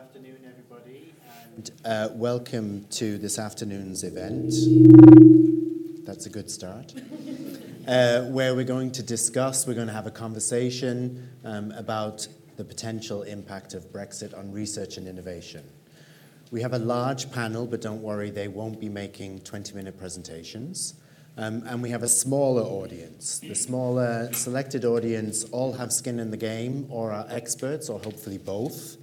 afternoon, everybody, and uh, welcome to this afternoon's event. That's a good start. Uh, where we're going to discuss, we're going to have a conversation um, about the potential impact of Brexit on research and innovation. We have a large panel, but don't worry, they won't be making 20 minute presentations. Um, and we have a smaller audience. The smaller selected audience all have skin in the game or are experts, or hopefully both.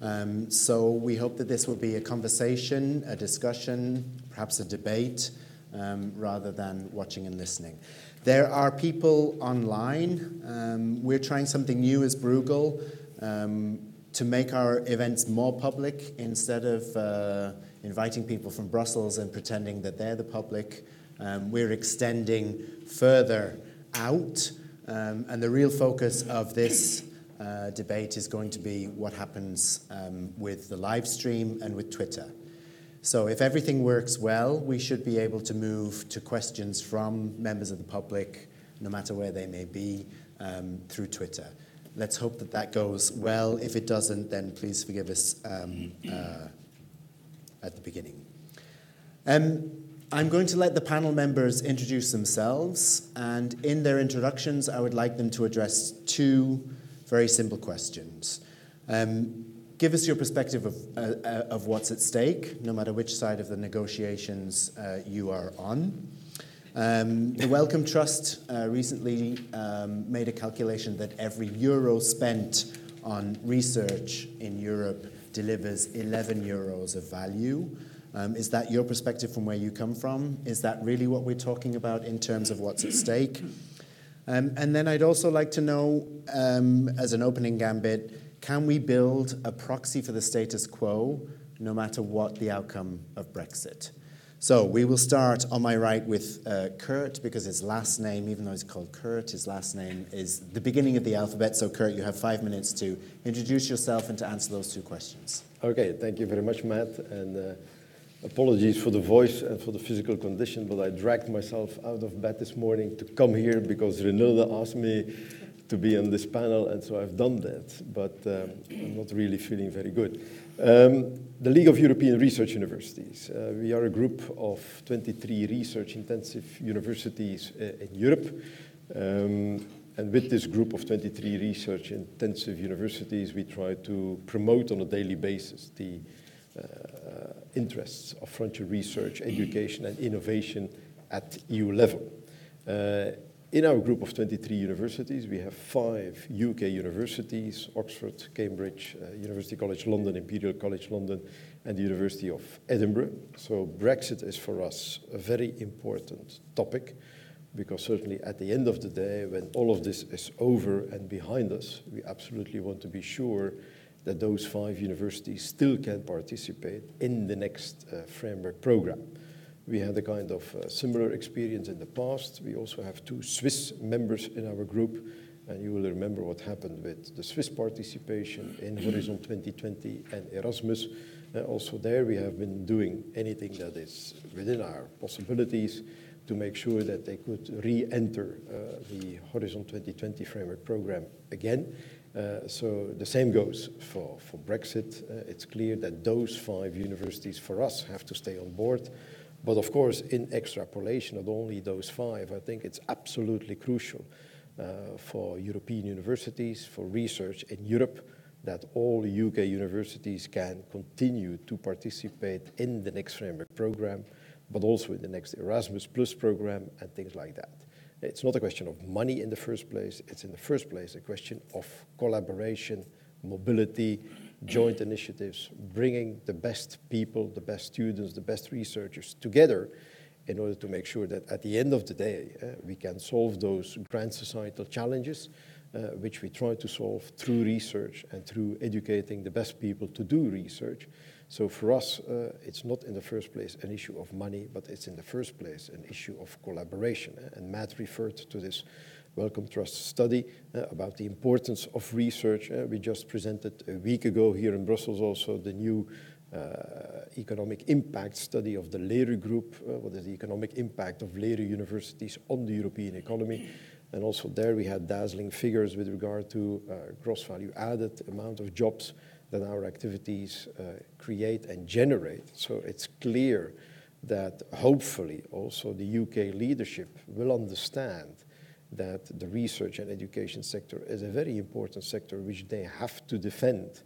Um, so we hope that this will be a conversation, a discussion, perhaps a debate, um, rather than watching and listening. There are people online. Um, we're trying something new as Bruegel um, to make our events more public instead of uh, inviting people from Brussels and pretending that they're the public. Um, we're extending further out, um, and the real focus of this uh, debate is going to be what happens um, with the live stream and with Twitter. So, if everything works well, we should be able to move to questions from members of the public, no matter where they may be, um, through Twitter. Let's hope that that goes well. If it doesn't, then please forgive us um, uh, at the beginning. Um, I'm going to let the panel members introduce themselves, and in their introductions, I would like them to address two very simple questions. Um, give us your perspective of, uh, of what's at stake, no matter which side of the negotiations uh, you are on. Um, the Wellcome Trust uh, recently um, made a calculation that every euro spent on research in Europe delivers 11 euros of value. Um, is that your perspective from where you come from? Is that really what we're talking about in terms of what's at stake? Um, and then I'd also like to know, um, as an opening gambit, can we build a proxy for the status quo no matter what the outcome of Brexit? So we will start on my right with uh, Kurt because his last name, even though he's called Kurt, his last name is the beginning of the alphabet. So, Kurt, you have five minutes to introduce yourself and to answer those two questions. Okay, thank you very much, Matt. And uh, Apologies for the voice and for the physical condition, but I dragged myself out of bed this morning to come here because Reinhilde asked me to be on this panel, and so I've done that, but um, I'm not really feeling very good. Um, the League of European Research Universities. Uh, we are a group of 23 research-intensive universities uh, in Europe. Um, and with this group of 23 research-intensive universities, we try to promote on a daily basis the uh, interests of frontier research, education, and innovation at EU level. Uh, in our group of 23 universities, we have five UK universities, Oxford, Cambridge, uh, University College London, Imperial College London, and the University of Edinburgh. So Brexit is for us a very important topic because certainly at the end of the day, when all of this is over and behind us, we absolutely want to be sure that those five universities still can participate in the next uh, framework program. We had a kind of uh, similar experience in the past. We also have two Swiss members in our group, and you will remember what happened with the Swiss participation in Horizon 2020 and Erasmus. Uh, also there we have been doing anything that is within our possibilities to make sure that they could re-enter uh, the Horizon 2020 framework program again. Uh, so the same goes for, for Brexit. Uh, it's clear that those five universities for us have to stay on board. But of course, in extrapolation, not only those five, I think it's absolutely crucial uh, for European universities, for research in Europe, that all UK universities can continue to participate in the next framework program, but also in the next Erasmus Plus program and things like that. It's not a question of money in the first place. It's in the first place a question of collaboration, mobility, joint initiatives, bringing the best people, the best students, the best researchers together in order to make sure that at the end of the day, uh, we can solve those grand societal challenges, uh, which we try to solve through research and through educating the best people to do research. So for us, uh, it's not in the first place an issue of money, but it's in the first place an issue of collaboration. And Matt referred to this Wellcome Trust study uh, about the importance of research. Uh, we just presented a week ago here in Brussels also the new uh, economic impact study of the LERU Group, what is the economic impact of LERU universities on the European economy. And also there we had dazzling figures with regard to uh, gross value added, amount of jobs that our activities uh, create and generate. So it's clear that hopefully also the UK leadership will understand that the research and education sector is a very important sector which they have to defend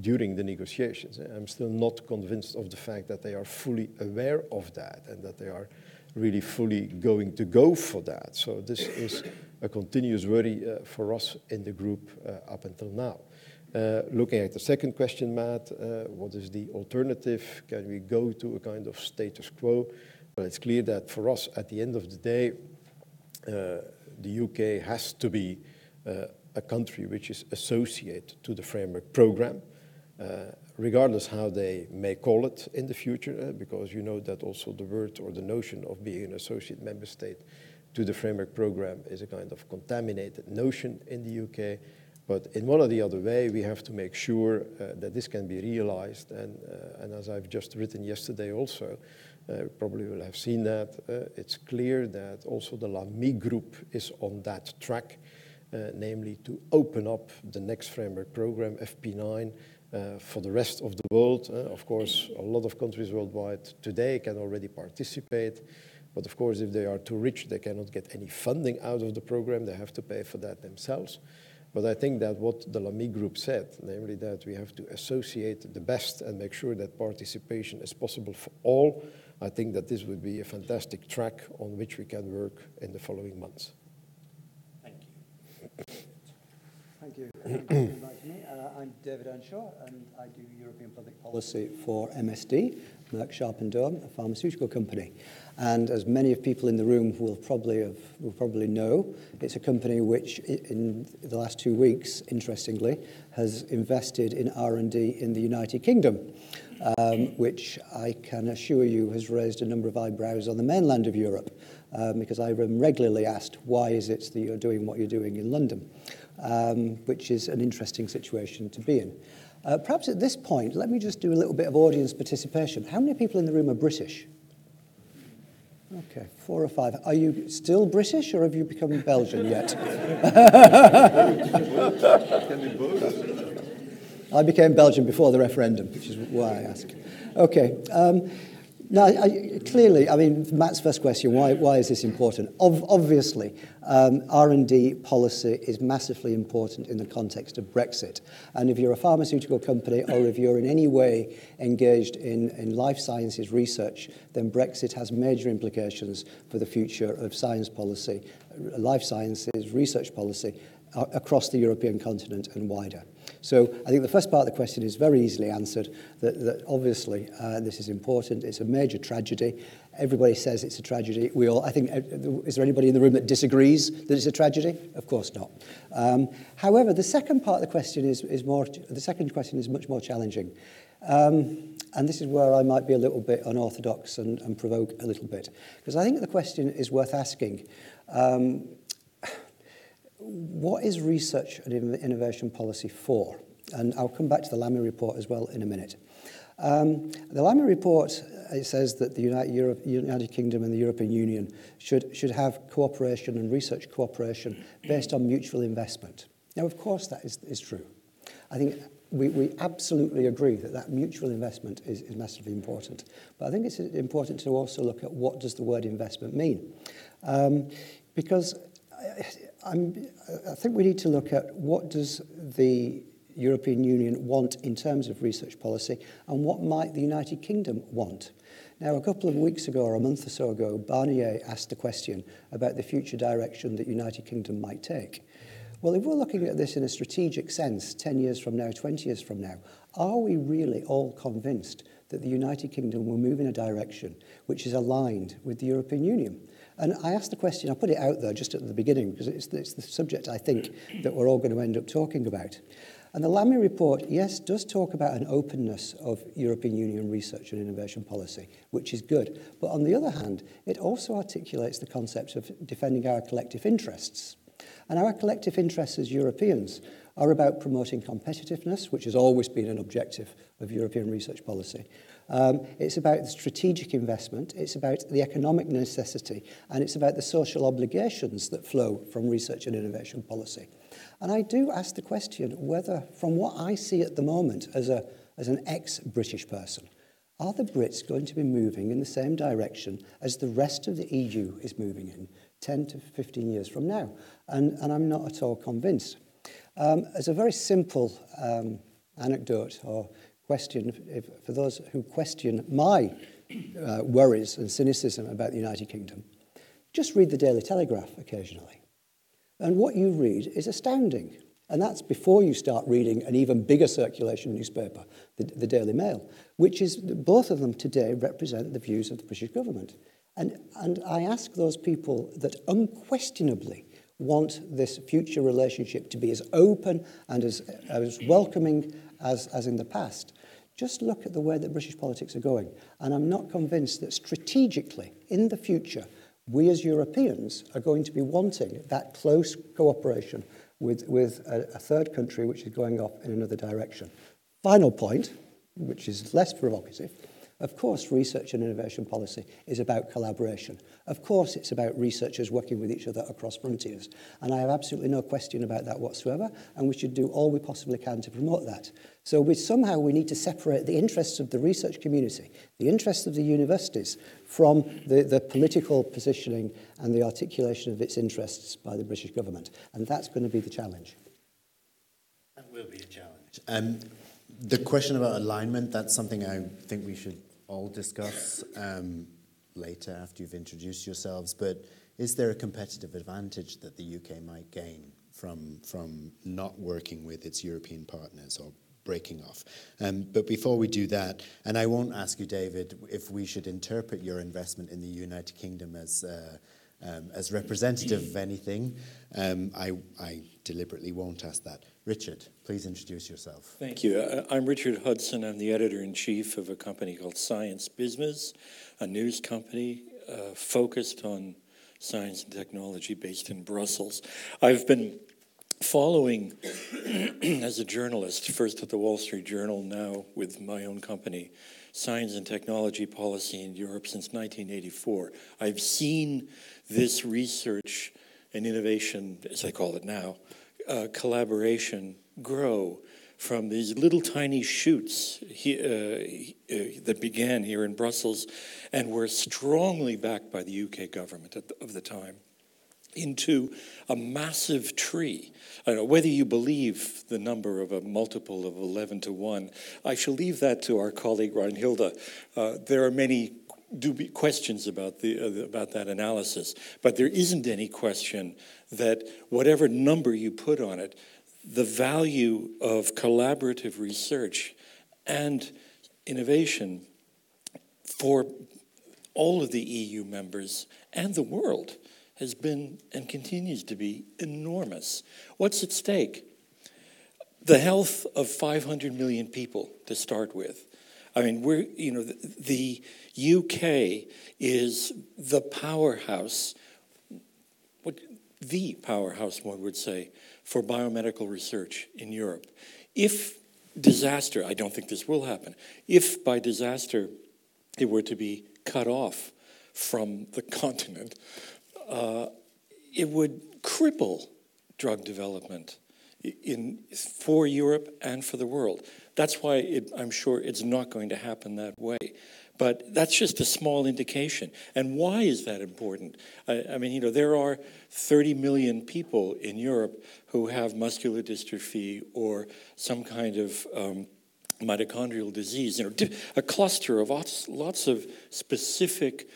during the negotiations. I'm still not convinced of the fact that they are fully aware of that and that they are really fully going to go for that. So this is a continuous worry uh, for us in the group uh, up until now. Uh, looking at the second question, Matt, uh, what is the alternative? Can we go to a kind of status quo? Well, it's clear that for us, at the end of the day, uh, the UK has to be a country which is associated to the framework program, regardless how they may call it in the future, because you know that also the word or the notion of being an associate member state to the framework program is a kind of contaminated notion in the UK. But in one or the other way, we have to make sure uh, that this can be realized. And, uh, and as I've just written yesterday also, uh, probably will have seen that, uh, it's clear that also the Lamy group is on that track, uh, namely to open up the next framework program, FP9, uh, for the rest of the world. of course, a lot of countries worldwide today can already participate. But of course, if they are too rich, they cannot get any funding out of the program. They have to pay for that themselves. But I think that what the Lamy group said, namely that we have to associate the best and make sure that participation is possible for all, I think that this would be a fantastic track on which we can work in the following months. Thank you. Thank you. Thank you for inviting me. Uh, I'm David Earnshaw, and I do European public policy for MSD, Merck Sharp and Dohme, a pharmaceutical company. And as many of people in the room will probably, have, will probably know, it's a company which in the last two weeks, interestingly, has invested in R&D in the United Kingdom, um, which I can assure you has raised a number of eyebrows on the mainland of Europe, um, because I am regularly asked, why is it that you're doing what you're doing in London? Um, which is an interesting situation to be in. Uh, perhaps at this point, let me just do a little bit of audience participation. How many people in the room are British? Okay, four or five. Are you still British or have you become Belgian yet? I became Belgian before the referendum, which is why I ask. Okay. Um, now, I, clearly, I mean, Matt's first question, why, why is this important? Ob obviously, um, R&D policy is massively important in the context of Brexit. And if you're a pharmaceutical company or if you're in any way engaged in, in life sciences research, then Brexit has major implications for the future of science policy, life sciences research policy uh, across the European continent and wider. So I think the first part of the question is very easily answered, that, that obviously uh, this is important. It's a major tragedy. Everybody says it's a tragedy. We all, I think, uh, is there anybody in the room that disagrees that it's a tragedy? Of course not. Um, however, the second part of the question is, is more, the second question is much more challenging. Um, and this is where I might be a little bit unorthodox and, and provoke a little bit. Because I think the question is worth asking. Um, what is research and innovation policy for? And I'll come back to the Lamy report as well in a minute. Um, the Lamy report, uh, it says that the United, Europe, United Kingdom and the European Union should, should have cooperation and research cooperation based on mutual investment. Now, of course, that is, is true. I think we, we absolutely agree that that mutual investment is, is massively important. But I think it's important to also look at what does the word investment mean. Um, because I'm, I think we need to look at what does the European Union want in terms of research policy and what might the United Kingdom want. Now, a couple of weeks ago or a month or so ago, Barnier asked a question about the future direction that United Kingdom might take. Well, if we're looking at this in a strategic sense, 10 years from now, 20 years from now, are we really all convinced that the United Kingdom will move in a direction which is aligned with the European Union? And I asked the question, I put it out there just at the beginning because it's, it's the subject I think that we're all going to end up talking about. And the Lamy report, yes, does talk about an openness of European Union research and innovation policy, which is good. But on the other hand, it also articulates the concept of defending our collective interests. And our collective interests as Europeans are about promoting competitiveness, which has always been an objective of European research policy, Um, it's about the strategic investment, it's about the economic necessity, and it's about the social obligations that flow from research and innovation policy. And I do ask the question whether, from what I see at the moment as, a, as an ex-British person, are the Brits going to be moving in the same direction as the rest of the EU is moving in 10 to 15 years from now? And, and I'm not at all convinced. Um, as a very simple um, anecdote or question, if, for those who question my uh, worries and cynicism about the United Kingdom, just read the Daily Telegraph occasionally. And what you read is astounding. And that's before you start reading an even bigger circulation newspaper, the, the Daily Mail, which is both of them today represent the views of the British government. And, and I ask those people that unquestionably want this future relationship to be as open and as, as welcoming as, as in the past. Just look at the way that British politics are going. And I'm not convinced that strategically, in the future, we as Europeans are going to be wanting that close cooperation with, with a, a third country which is going off in another direction. Final point, which is less provocative, of course, research and innovation policy is about collaboration. Of course, it's about researchers working with each other across frontiers. And I have absolutely no question about that whatsoever, and we should do all we possibly can to promote that. So we, somehow we need to separate the interests of the research community, the interests of the universities, from the, the political positioning and the articulation of its interests by the British government. And that's going to be the challenge. That will be a challenge. Um, the question about alignment, that's something I think we should all discuss um, later after you've introduced yourselves. But is there a competitive advantage that the UK might gain from, from not working with its European partners or breaking off. Um, but before we do that, and I won't ask you, David, if we should interpret your investment in the United Kingdom as uh, um, as representative of anything. Um, I, I deliberately won't ask that. Richard, please introduce yourself. Thank you. Uh, I'm Richard Hudson. I'm the editor in chief of a company called Science Business, a news company uh, focused on science and technology based in Brussels. I've been following as a journalist, first at the Wall Street Journal, now with my own company, science and technology policy in Europe since 1984. I've seen this research and innovation, as I call it now, uh, collaboration grow from these little tiny shoots he, uh, uh, that began here in Brussels and were strongly backed by the UK government the, of the time into a massive tree. Know whether you believe the number of a multiple of 11 to 1. I shall leave that to our colleague Reinhilde. Uh, there are many do questions about, the, uh, about that analysis, but there isn't any question that whatever number you put on it, the value of collaborative research and innovation for all of the EU members and the world has been and continues to be enormous. What's at stake? The health of 500 million people to start with. I mean, we're, you know, the, the UK is the powerhouse, what, the powerhouse, one would say, for biomedical research in Europe. If disaster, I don't think this will happen, if by disaster it were to be cut off from the continent, uh, it would cripple drug development in, for Europe and for the world. That's why it, I'm sure it's not going to happen that way. But that's just a small indication. And why is that important? I, I, mean, you know, there are 30 million people in Europe who have muscular dystrophy or some kind of um, mitochondrial disease. You know, a cluster of lots, lots of specific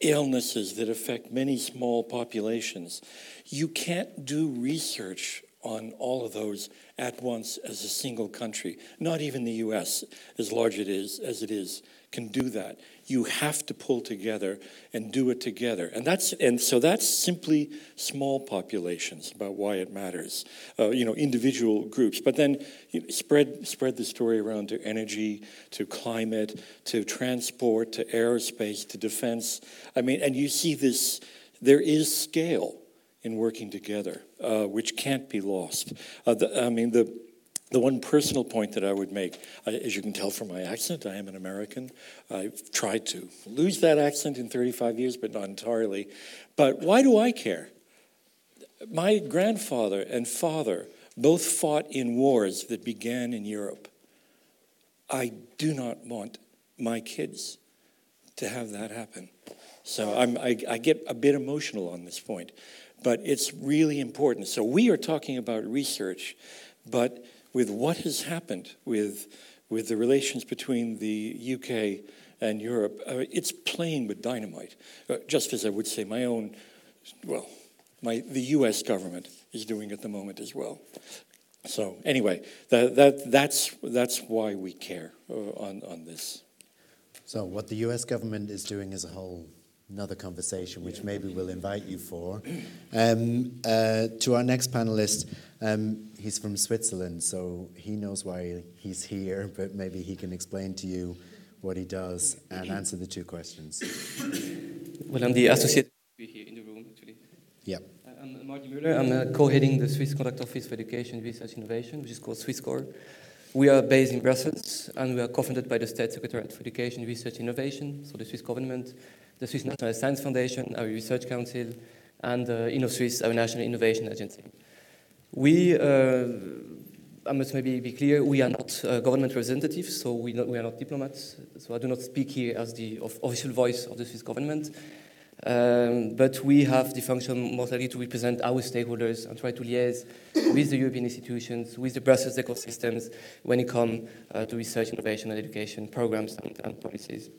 illnesses that affect many small populations. You can't do research on all of those at once as a single country. Not even the US, as large it is as it is, can do that. You have to pull together and do it together. And that's and so that's simply small populations about why it matters. Uh, you know, individual groups. But then you know, spread spread the story around to energy, to climate, to transport, to aerospace, to defense. I mean, and you see this there is scale in working together, uh, which can't be lost. Uh, the, I mean, the The one personal point that I would make, uh, as you can tell from my accent, I am an American. I've tried to lose that accent in 35 years, but not entirely. But why do I care? My grandfather and father both fought in wars that began in Europe. I do not want my kids to have that happen. So I'm, I, I get a bit emotional on this point, but it's really important. So we are talking about research, but with what has happened with, with the relations between the UK and Europe, uh, it's playing with dynamite. Uh, just as I would say my own, well, my, the US government is doing at the moment as well. So anyway, that, that, that's, that's why we care uh, on, on this. So, what the US government is doing as a whole another conversation, which maybe we'll invite you for. Um, uh, to our next panelist, um, he's from Switzerland, so he knows why he's here, but maybe he can explain to you what he does and answer the two questions. Well, I'm the associate here in the room, actually. Yeah. I'm Marty Müller. I'm uh, co-heading the Swiss Contact Office for Education, Research, Innovation, which is called SwissCore. We are based in Brussels, and we are co-funded by the State Secretariat for Education, Research, Innovation, so the Swiss government, the Swiss National Science Foundation, our research council, and uh, InnoSwiss, our national innovation agency. We, uh, I must maybe be clear, we are not uh, government representatives, so we, not, we, are not diplomats, so I do not speak here as the official voice of the Swiss government. Um, but we have the function mostly to represent our stakeholders and try to liaise with the European institutions, with the Brussels ecosystems when it comes uh, to research, innovation, and education programs and, and, policies.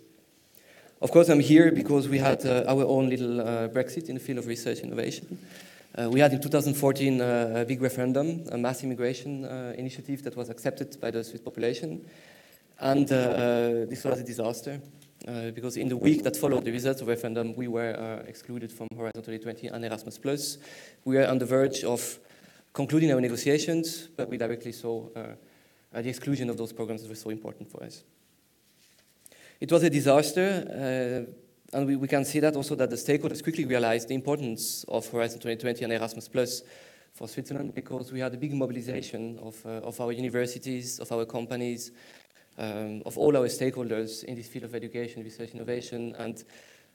Of course, I'm here because we had uh, our own little uh, Brexit in the field of research innovation. Uh, we had in 2014 uh, a big referendum, a mass immigration uh, initiative that was accepted by the Swiss population. And this was a disaster. Uh, because in the week that followed the results of the referendum, we were uh, excluded from Horizon 2020 and Erasmus+. Plus. We were on the verge of concluding our negotiations, but we directly saw uh, uh the exclusion of those programs that were so important for us. It was a disaster, uh, and we, we, can see that also that the stakeholders quickly realized the importance of Horizon 2020 and Erasmus+, Plus for Switzerland, because we had a big mobilization of, uh, of our universities, of our companies, um, of all our stakeholders in this field of education, research, innovation, and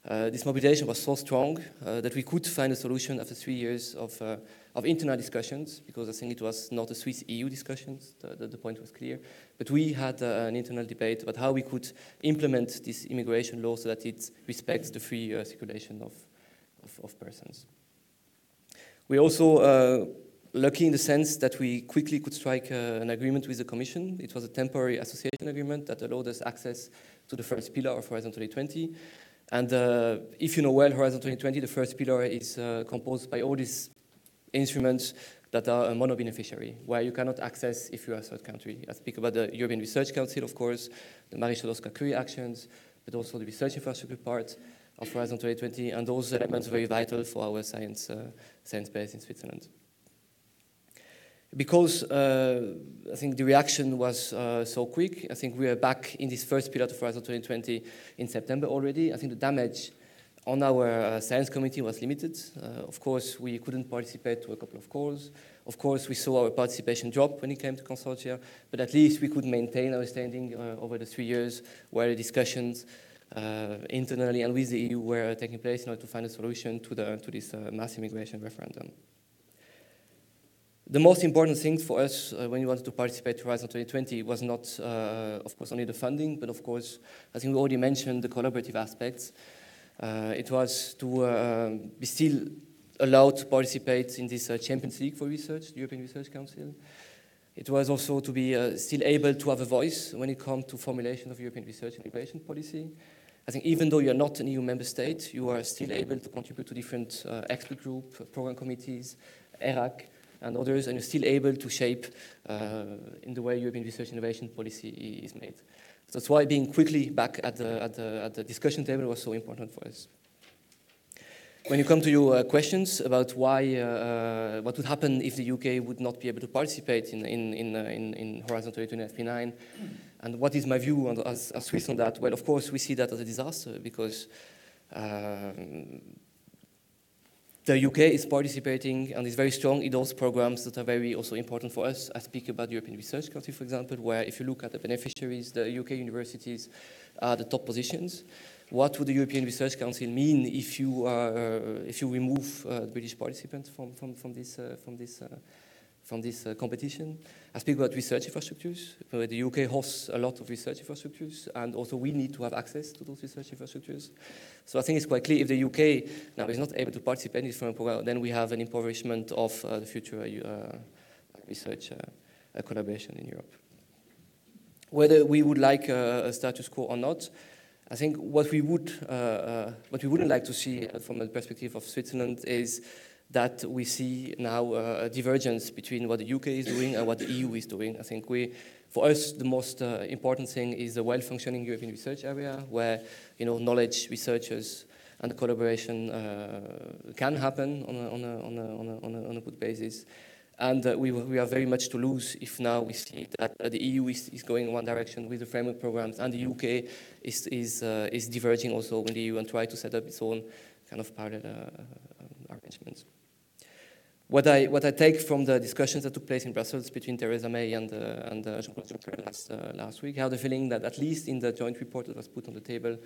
uh, this mobilization was so strong uh, that we could find a solution after three years of, uh, of internal discussions, because I think it was not a Swiss EU discussions, the, the, the point was clear. But we had uh, an internal debate about how we could implement this immigration law so that it respects the free uh, circulation of, of, of, persons. We also uh, lucky in the sense that we quickly could strike uh, an agreement with the Commission. It was a temporary association agreement that allowed us access to the first pillar of Horizon 2020. And uh, if you know well, Horizon 2020, the first pillar is uh, composed by all these instruments that are a mono-beneficiary, where you cannot access if you are a third country. I speak about the European Research Council, of course, the Marie Sklodowska-Curie actions, but also the research infrastructure part of Horizon 2020, and those elements are very vital for our science, uh, science base in Switzerland because uh, I think the reaction was uh, so quick, I think we are back in this first pillar of Horizon 2020 in September already. I think the damage on our uh, science committee was limited. Uh, of course, we couldn't participate to a couple of calls. Of course, we saw our participation drop when it came to consortia, but at least we could maintain our standing uh, over the three years where the discussions uh, internally and with the EU were taking place in order to find a solution to, the, to this mass immigration referendum. The most important thing for us uh, when we wanted to participate to Horizon 2020 was not, uh, of course, only the funding, but of course, I think we already mentioned the collaborative aspects. Uh, it was to uh, be still allowed to participate in this uh, Champions League for Research, the European Research Council. It was also to be uh, still able to have a voice when it comes to formulation of European research and innovation policy. I think even though you are not an EU member state, you are still able to contribute to different expert group, program committees, ERAC, and others, and you're still able to shape uh, in the way European research innovation policy is made. That's why being quickly back at the, at the, at the discussion table was so important for us. When you come to your uh, questions about why, uh, uh what would happen if the UK would not be able to participate in, in, in, uh, in, in Horizon 2020 FP9, and what is my view on, as, as Swiss on that? Well, of course, we see that as a disaster because um, the UK is participating and is very strong in those programs that are very also important for us. I speak about the European Research Council, for example, where if you look at the beneficiaries, the UK universities are the top positions. What would the European Research Council mean if you, uh, if you remove uh, British participants from, from, from this, uh, from this uh, from this uh, competition. I speak about research infrastructures. Uh, the UK hosts a lot of research infrastructures, and also we need to have access to those research infrastructures. So I think it's quite clear if the UK now is not able to participate in this program, then we have an impoverishment of uh, the future uh, uh, research uh, collaboration in Europe. Whether we would like a status quo or not, I think what we would, what we wouldn't like to see from the perspective of Switzerland is that we see now uh, a divergence between what the UK is doing and what the EU is doing. I think we, for us, the most uh, important thing is a well-functioning European research area where, you know, knowledge researchers and collaboration uh, can happen on a, on a, on a, on a, on a, on a good basis. And uh, we, we are very much to lose if now we see that uh, the EU is, is going in one direction with the framework programs and the UK is, is, uh, is diverging also in the EU and try to set up its own kind of parallel arrangements. What I, what I take from the discussions that took place in Brussels between Theresa May and, uh, and uh, Jean-Claude Juncker last, uh, last week, I have the feeling that at least in the joint report that was put on the table,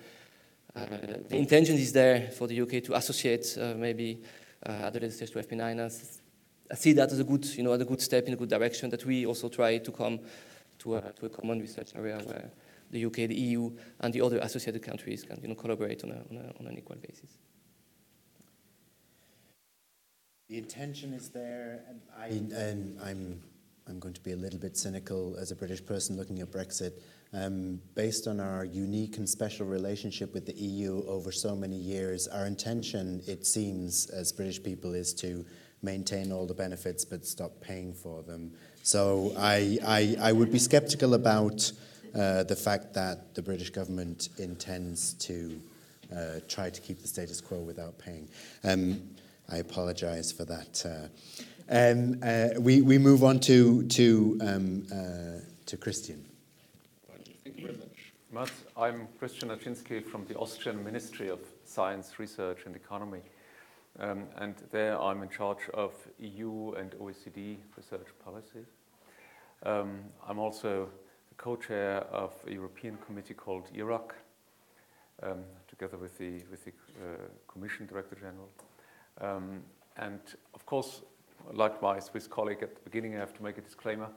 uh, the intention is there for the UK to associate uh, maybe uh, other legislators to FP9. I see that as a good, you know, as a good step in a good direction that we also try to come to a, to a common research area where the UK, the EU, and the other associated countries can you know, collaborate on, a, on, a, on an equal basis. The intention is there, and, I, and I'm, I'm going to be a little bit cynical as a British person looking at Brexit. Um, based on our unique and special relationship with the EU over so many years, our intention, it seems, as British people, is to maintain all the benefits but stop paying for them. So I, I, I would be skeptical about uh, the fact that the British government intends to uh, try to keep the status quo without paying. Um, I apologize for that. Uh, um, uh, we, we move on to, to, um, uh, to Christian. Thank you very much. Matt, I'm Christian Naczinsky from the Austrian Ministry of Science, Research and Economy. Um, and there I'm in charge of EU and OECD research policy. Um, I'm also the co-chair of a European committee called ERAC, um, together with the, with the uh, Commission Director General. Um, and of course, like my Swiss colleague at the beginning, I have to make a disclaimer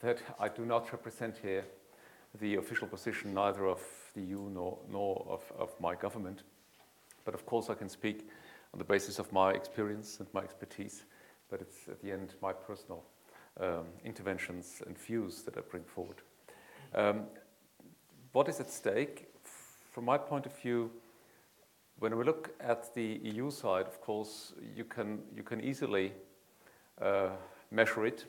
that I do not represent here the official position neither of the EU nor, nor of, of my government. But of course, I can speak on the basis of my experience and my expertise, but it's at the end my personal um, interventions and views that I bring forward. Um, what is at stake? From my point of view, when we look at the EU side, of course, you can, you can easily uh, measure it.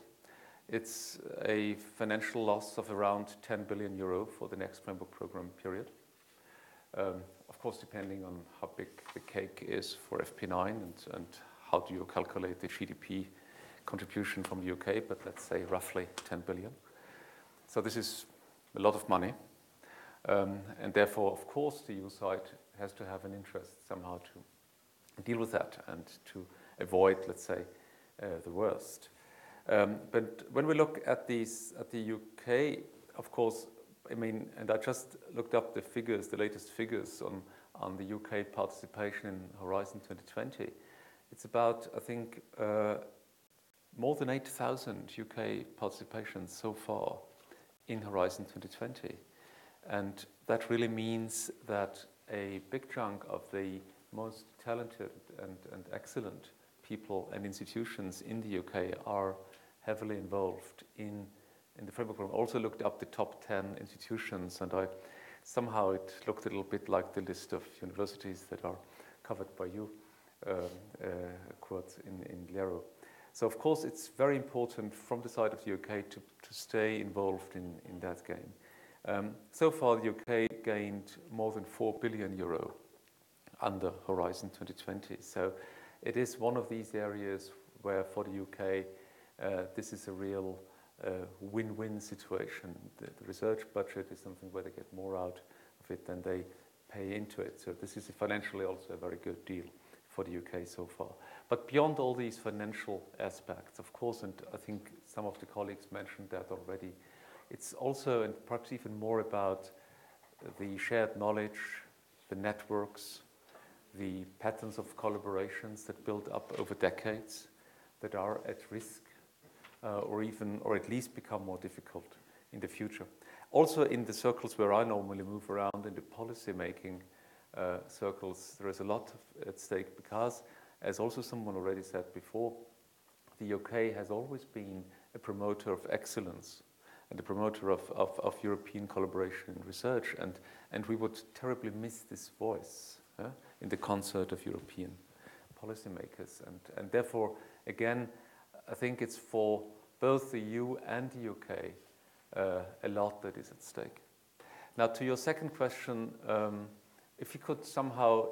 It's a financial loss of around 10 billion euro for the next framework program period. Um, of course, depending on how big the cake is for FP9 and, and how do you calculate the GDP contribution from the UK, but let's say roughly 10 billion. So this is a lot of money. Um, and therefore, of course, the EU side has to have an interest somehow to deal with that and to avoid, let's say, uh, the worst. Um, but when we look at these at the UK, of course, I mean, and I just looked up the figures, the latest figures on on the UK participation in Horizon 2020. It's about, I think, uh, more than 8,000 UK participations so far in Horizon 2020. And that really means that a big chunk of the most talented and, and excellent people and institutions in the UK are heavily involved in, in the framework program. Also looked up the top 10 institutions, and I somehow it looked a little bit like the list of universities that are covered by you, um, uh, Kurt, in, in LERU. So of course it's very important from the side of the UK to, to stay involved in, in that game. Um, so far, the UK gained more than 4 billion euro under Horizon 2020. So it is one of these areas where, for the UK, uh, this is a real uh, win-win situation. The, the, research budget is something where they get more out of it than they pay into it. So this is financially also a very good deal for the UK so far. But beyond all these financial aspects, of course, and I think some of the colleagues mentioned that already, it's also and perhaps even more about the shared knowledge, the networks, the patterns of collaborations that build up over decades that are at risk uh, or even or at least become more difficult in the future. Also in the circles where I normally move around in the policy making uh, circles, there is a lot at stake because, as also someone already said before, the UK has always been a promoter of excellence and a promoter of, of, of European collaboration and research, and, and we would terribly miss this voice in the concert of European policymakers. And, and therefore, again, I think it's for both the EU and the UK uh, a lot that is at stake. Now, to your second question, um, if you could somehow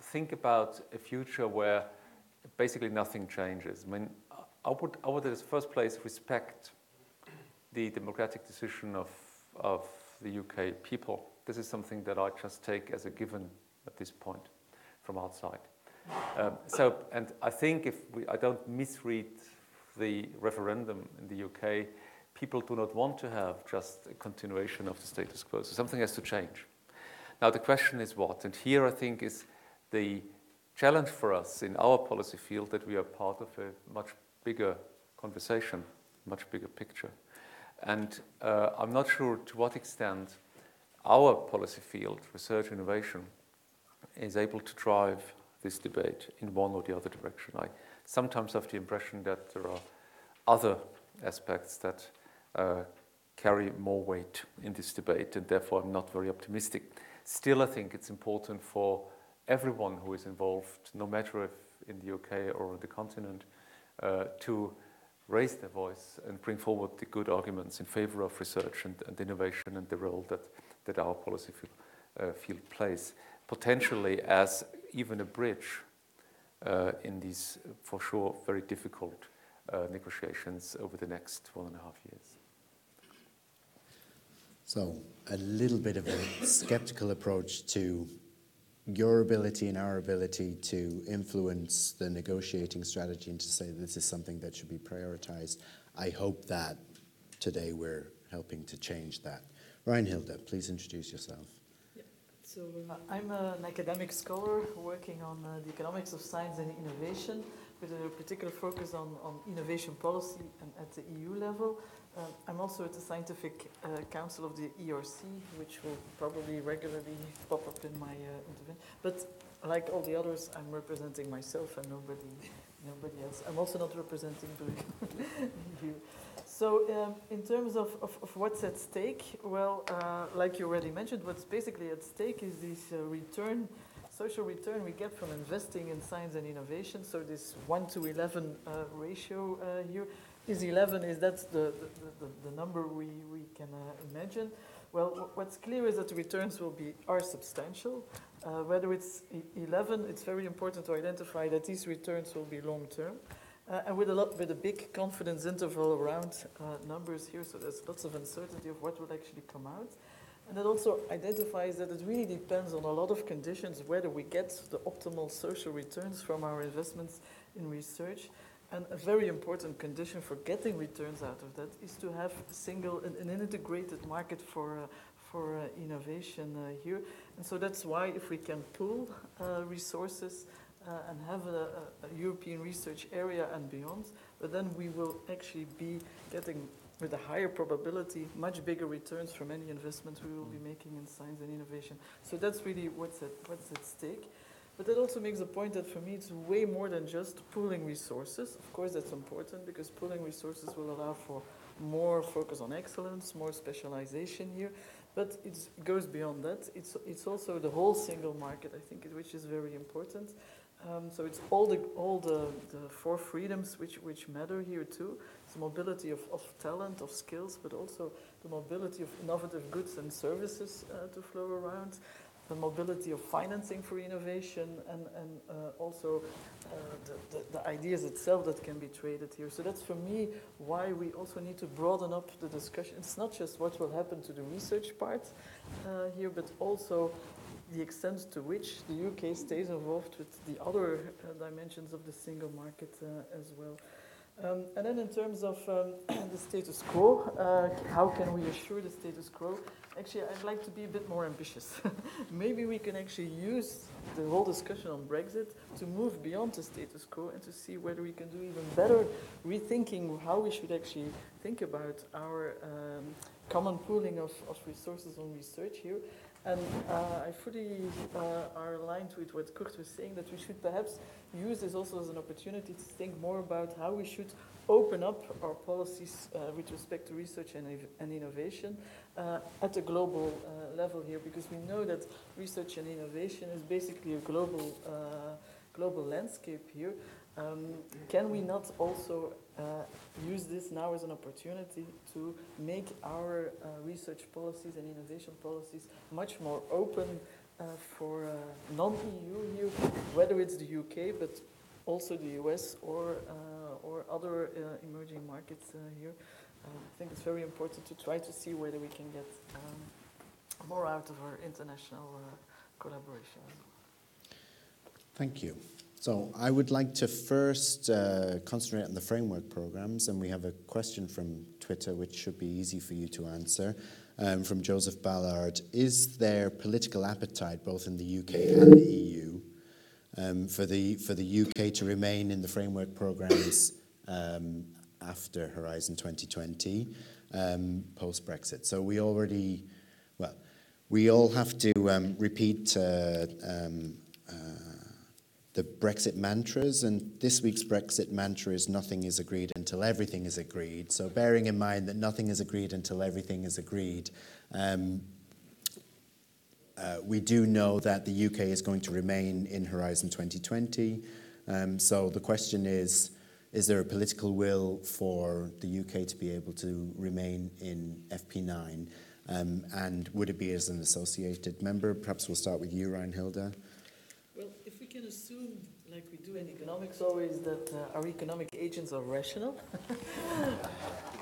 think about a future where basically nothing changes, I mean, I would, I would in the first place respect the democratic decision of, of the UK people. This is something that I just take as a given at this point from outside. Um, so, and I think if we, I don't misread the referendum in the UK, people do not want to have just a continuation of the status quo. So something has to change. Now, the question is what? And here I think is the challenge for us in our policy field that we are part of a much bigger conversation, much bigger picture. And uh, I'm not sure to what extent our policy field, research innovation, is able to drive this debate in one or the other direction. I sometimes have the impression that there are other aspects that uh, carry more weight in this debate, and therefore I'm not very optimistic. Still, I think it's important for everyone who is involved, no matter if in the UK or on the continent, uh, to raise their voice and bring forward the good arguments in favor of research and, and innovation and the role that, that our policy field, uh, field plays, potentially as even a bridge uh, in these, for sure, very difficult uh, negotiations over the next one and a half years. So, a little bit of a skeptical approach to your ability and our ability to influence the negotiating strategy and to say this is something that should be prioritized. I hope that today we're helping to change that. Ryan Reinhilde, please introduce yourself. So uh, I'm an academic scholar working on uh, the economics of science and innovation with a particular focus on, on innovation policy and at the EU level. Uh, I'm also at the Scientific uh, Council of the ERC, which will probably regularly pop up in my uh, intervention. But like all the others, I'm representing myself and nobody, nobody else. I'm also not representing you. So um, in terms of, of, of, what's at stake, well, uh, like you already mentioned, what's basically at stake is this uh, return, social return we get from investing in science and innovation. So this 1 to 11 uh, ratio uh, here is 11, is that the, the, the, the number we, we can uh, imagine? Well, what's clear is that the returns will be are substantial. Uh, whether it's 11, it's very important to identify that these returns will be long term. Uh, and with a lot, with a big confidence interval around uh, numbers here, so there's lots of uncertainty of what will actually come out. And that also identifies that it really depends on a lot of conditions whether we get the optimal social returns from our investments in research. And a very important condition for getting returns out of that is to have a single, an, an integrated market for, uh, for uh, innovation uh, here. And so that's why if we can pool uh, resources, uh, and have a, a, European research area and beyond, but then we will actually be getting, with a higher probability, much bigger returns from any investment we will be making in science and innovation. So that's really what's at, what's at stake. But that also makes a point that for me it's way more than just pooling resources. Of course, that's important because pooling resources will allow for more focus on excellence, more specialization here. But it goes beyond that. It's, it's also the whole single market, I think, which is very important. Um, so it's all the all the, the four freedoms which which matter here too. It's the mobility of, of talent, of skills, but also the mobility of innovative goods and services uh, to flow around, the mobility of financing for innovation, and and uh, also uh, the, the, the ideas itself that can be traded here. So that's for me why we also need to broaden up the discussion. It's not just what will happen to the research part uh, here, but also the extent to which the UK stays involved with the other uh, dimensions of the single market uh, as well. Um, and then in terms of um, the status quo, uh, how can we assure the status quo? Actually, I'd like to be a bit more ambitious. Maybe we can actually use the whole discussion on Brexit to move beyond the status quo and to see whether we can do even better rethinking how we should actually think about our um, common pooling of, of resources on research here. And uh, I fully uh, are aligned with what Kurt was saying, that we should perhaps use this also as an opportunity to think more about how we should open up our policies uh, with respect to research and, and innovation uh, at a global uh, level here, because we know that research and innovation is basically a global, uh, global landscape here. Um, can we not also uh, use this now as an opportunity to make our uh, research policies and innovation policies much more open uh, for uh, non-EU whether it's the UK, but also the US or, or other emerging markets here. Um, I think it's very important to try to see whether we can get um, more out of our international collaboration. Thank you. So I would like to first uh, concentrate on the framework programs, and we have a question from Twitter, which should be easy for you to answer, um, from Joseph Ballard. Is there political appetite, both in the UK and the EU, um, for, the, for the UK to remain in the framework programs um, after Horizon 2020, um, post-Brexit? So we already, well, we all have to um, repeat uh, um, uh, the Brexit mantras, and this week's Brexit mantra is nothing is agreed until everything is agreed. So, bearing in mind that nothing is agreed until everything is agreed, um, uh, we do know that the UK is going to remain in Horizon 2020. Um, so, the question is is there a political will for the UK to be able to remain in FP9? Um, and would it be as an associated member? Perhaps we'll start with you, Ryan can assume, like we do in economics always, that uh, our economic agents are rational.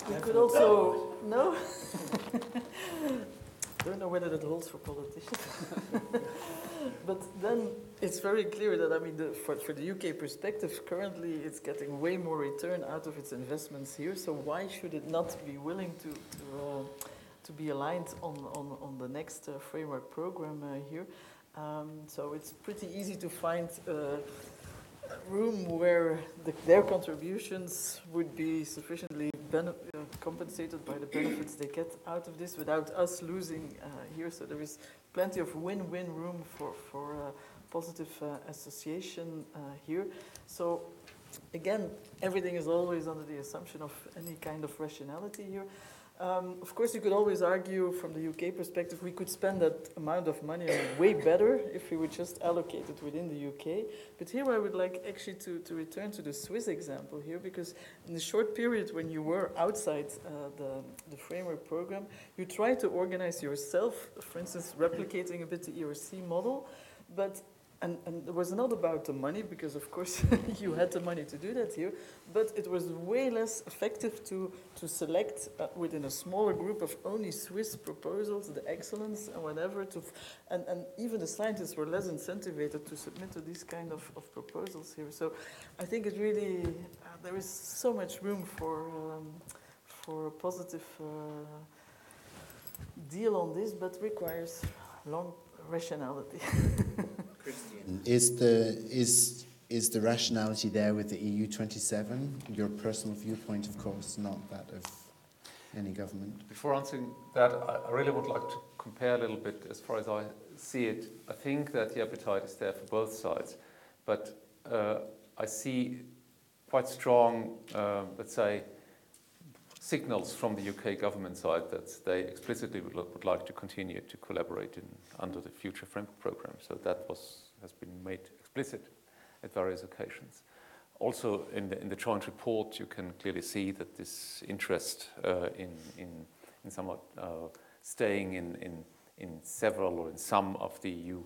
we could also, no? don't know whether that holds for politicians. but then it's very clear that, I mean, the, for, for the UK perspective, currently it's getting way more return out of its investments here. So why should it not be willing to, to, uh, to be aligned on, on, on the next uh, framework program uh, here? Um, so it's pretty easy to find a room where the, their contributions would be sufficiently uh, compensated by the benefits they get out of this without us losing uh, here. So there is plenty of win-win room for, for uh, positive association uh, here. So again, everything is always under the assumption of any kind of rationality here. Um, of course, you could always argue from the UK perspective, we could spend that amount of money way better if we would just allocate it within the UK. But here I would like actually to, to return to the Swiss example here, because in the short period when you were outside uh, the, the framework program, you tried to organize yourself, for instance, replicating a bit the ERC model, but and, and it was not about the money, because of course you had the money to do that here, but it was way less effective to, to select uh, within a smaller group of only Swiss proposals, the excellence and whatever, to, and, and even the scientists were less incentivized to submit to these kind of, of proposals here. So I think it really, uh, there is so much room for, um, for a positive uh, deal on this, but requires long rationality. Is the, is, is the rationality there with the EU27? Your personal viewpoint, of course, not that of any government. Before answering that, I really would like to compare a little bit as far as I see it. I think that the appetite is there for both sides, but uh, I see quite strong, uh, let's say, signals from the UK government side that they explicitly would, would like to continue to collaborate in, under the future framework program. So that was has been made explicit at various occasions. Also, in the, in the joint report, you can clearly see that this interest uh, in, in, in somewhat uh, staying in, in, in several or in some of the EU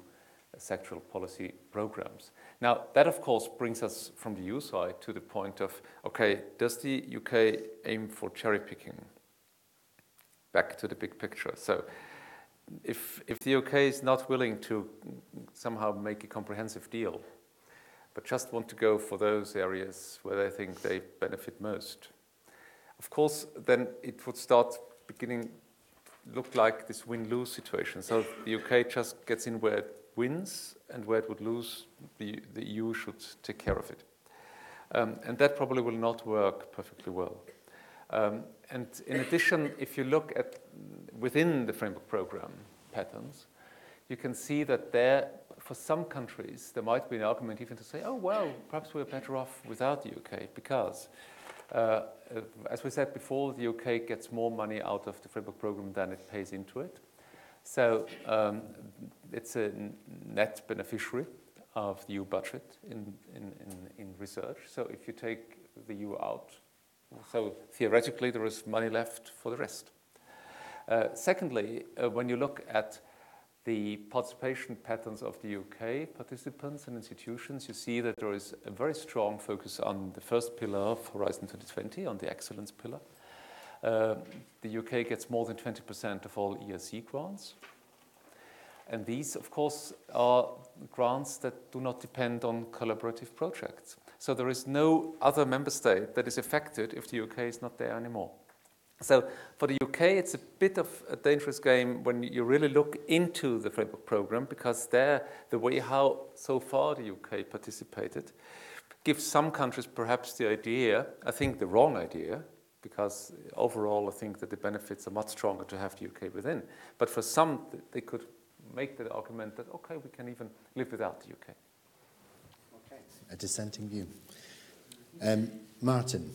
sectoral policy programs. Now, that of course brings us from the EU side to the point of okay, does the UK aim for cherry picking? Back to the big picture. So, if, if the UK is not willing to somehow make a comprehensive deal, but just want to go for those areas where they think they benefit most, of course, then it would start beginning look like this win-lose situation. So the UK just gets in where it wins, and where it would lose, the, the EU should take care of it. Um, and that probably will not work perfectly well. Um, and in addition, if you look at within the framework program patterns, you can see that there, for some countries, there might be an argument even to say, oh, well, perhaps we're better off without the UK because uh, as we said before, the UK gets more money out of the framework program than it pays into it. So um, it's a net beneficiary of the EU budget in, in, in, in, research. So if you take the EU out, so theoretically there is money left for the rest. Uh, secondly, uh, when you look at the participation patterns of the UK participants and institutions, you see that there is a very strong focus on the first pillar of Horizon 2020, on the excellence pillar. Uh, the UK gets more than 20% of all ERC grants. And these, of course, are grants that do not depend on collaborative projects. So there is no other member state that is affected if the UK is not there anymore. So for the UK, it's a bit of a dangerous game when you really look into the framework program because there, the way how so far the UK participated gives some countries perhaps the idea, I think the wrong idea, because overall I think that the benefits are much stronger to have the UK within. But for some, they could make the argument that, okay, we can even live without the UK. Okay. A dissenting view. Um, Martin.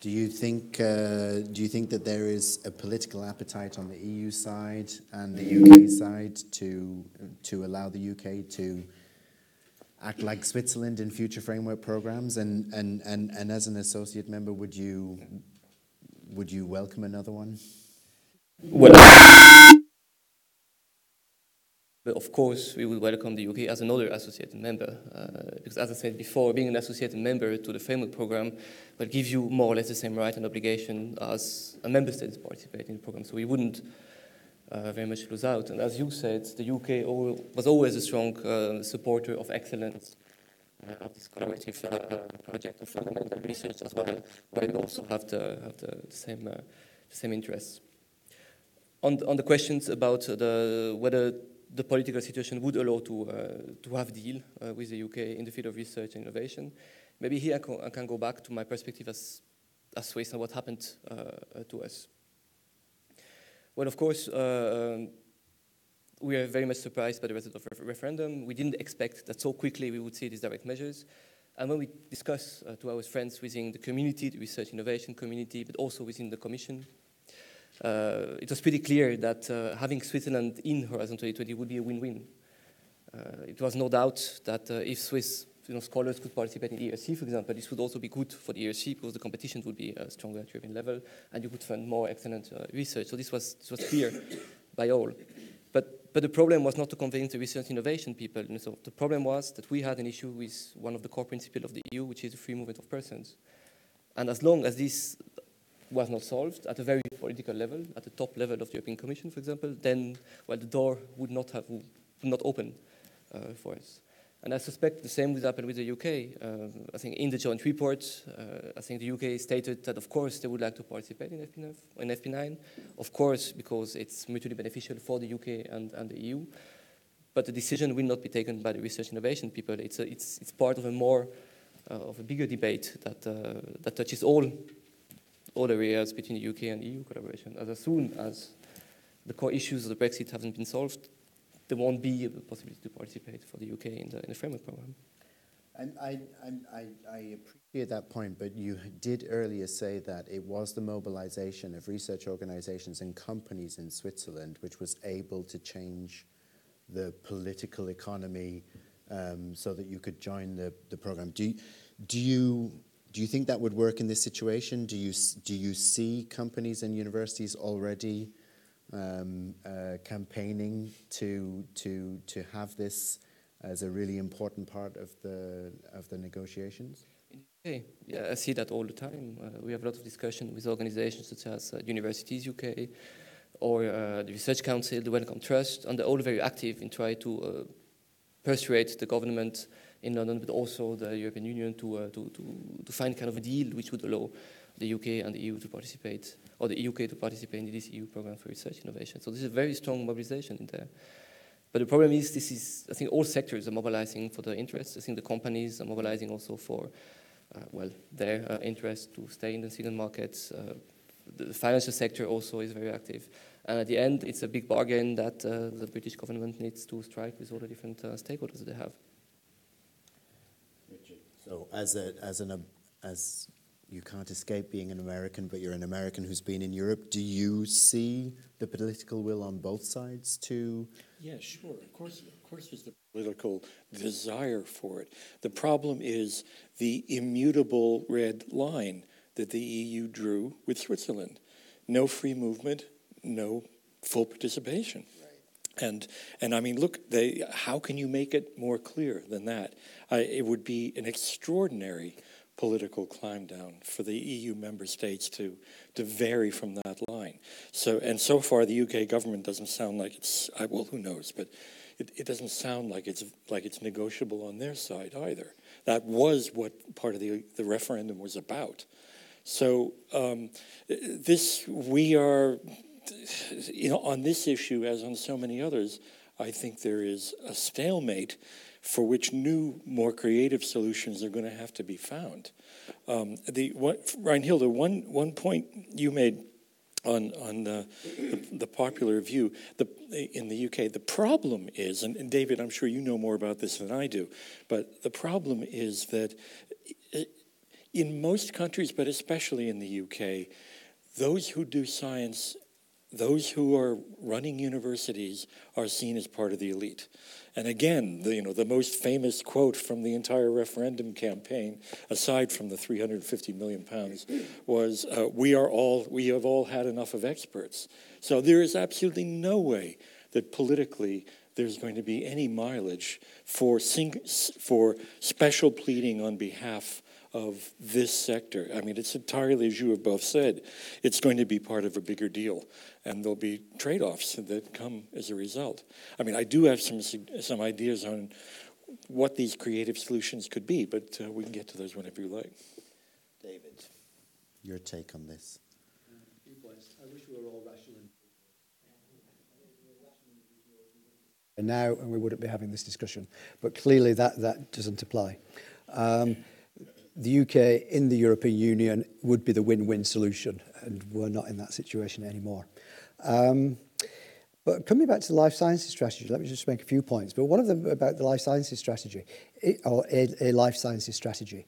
Do you think uh, do you think that there is a political appetite on the EU side and the UK side to to allow the UK to act like Switzerland in future framework programs? And and and, and as an associate member, would you would you welcome another one? Well, of course, we would welcome the UK as another associated member, uh, because as I said before, being an associated member to the framework program will give you more or less the same right and obligation as a member state participating in the program. So we wouldn't uh, very much lose out. And as you said, the UK was always a strong uh, supporter of excellence uh, of this collaborative uh, project of fundamental research as well, where we also have the, have the, the same, uh, the same interests. On, on the questions about the, whether the political situation would allow to, to have deal with the UK in the field of research and innovation. Maybe here I, co I can go back to my perspective as, as Swiss and what happened to us. Well, of course, um, we are very much surprised by the result of the referendum. We didn't expect that so quickly we would see these direct measures. And when we discuss uh, to our friends within the community, the research innovation community, but also within the commission, uh, it was pretty clear that uh, having Switzerland in Horizon 2020 would be a win-win. Uh, it was no doubt that if Swiss you know, scholars could participate in the ERC, for example, this would also be good for the ERC because the competition would be uh, stronger at European level and you could fund more excellent uh, research. So this was, this was clear by all. But, but the problem was not to convince the research innovation people. And so the problem was that we had an issue with one of the core principles of the EU, which is the free movement of persons. And as long as this was not solved at a very political level, at the top level of the European Commission, for example, then well, the door would not have would not open uh, for us. And I suspect the same would happen with the UK. Uh, I think in the joint report, uh, I think the UK stated that of course they would like to participate in FP9, in FP9 of course because it's mutually beneficial for the UK and, and the EU. But the decision will not be taken by the research innovation people. It's, a, it's, it's part of a more, uh, of a bigger debate that, uh, that touches all all areas between the UK and EU collaboration. As soon as the core issues of the Brexit haven't been solved, there won't be a possibility to participate for the UK in the, in the framework program. I, I, I appreciate that point, but you did earlier say that it was the mobilization of research organizations and companies in Switzerland which was able to change the political economy um, so that you could join the, the program. Do you, do you do you think that would work in this situation? Do you, do you see companies and universities already um, uh, campaigning to, to, to have this as a really important part of the, of the negotiations? Okay. Yeah, I see that all the time. Uh, we have a lot of discussion with organizations such as uh, Universities UK, or uh, the Research Council, the Wellcome Trust, and they're all very active in trying to uh, persuade the government in London, but also the European Union to, uh, to, to, to find kind of a deal which would allow the UK and the EU to participate, or the UK to participate in this EU program for research innovation. So this is a very strong mobilization in there. But the problem is, this is, I think all sectors are mobilizing for their interests. I think the companies are mobilizing also for, uh, well, their uh, interest to stay in the single markets. Uh, the financial sector also is very active. And at the end, it's a big bargain that uh, the British government needs to strike with all the different uh, stakeholders that they have. So, as a as an as you can't escape being an American, but you're an American who's been in Europe. Do you see the political will on both sides to? Yeah, sure. Of course, of course, there's the political desire for it. The problem is the immutable red line that the EU drew with Switzerland: no free movement, no full participation. And and I mean, look, they, how can you make it more clear than that? Uh, it would be an extraordinary political climb down for the EU member states to to vary from that line. So and so far, the UK government doesn't sound like it's well, who knows, but. It, it doesn't sound like it's like it's negotiable on their side either. That was what part of the the referendum was about. So um, this we are you know, on this issue, as on so many others, I think there is a stalemate for which new, more creative solutions are going to have to be found. Um, the Reinhilde, one one point you made on on the, the, the, popular view the, in the UK, the problem is, and, and David, I'm sure you know more about this than I do, but the problem is that in most countries, but especially in the UK, those who do science those who are running universities are seen as part of the elite. And again, the, you know, the most famous quote from the entire referendum campaign, aside from the 350 million pounds, was, uh, "We are all, we have all had enough of experts." So there is absolutely no way that politically there's going to be any mileage for sing, for special pleading on behalf of this sector. I mean, it's entirely, as you have both said, it's going to be part of a bigger deal, and there'll be trade offs that come as a result. I mean, I do have some, some ideas on what these creative solutions could be, but uh, we can get to those whenever you like. David, your take on this? I wish we were all rational. And now, and we wouldn't be having this discussion, but clearly that, that doesn't apply. Um, the UK in the European Union would be the win-win solution, and we're not in that situation anymore. Um, but coming back to the life sciences strategy, let me just make a few points. But one of them about the life sciences strategy, or a, life sciences strategy.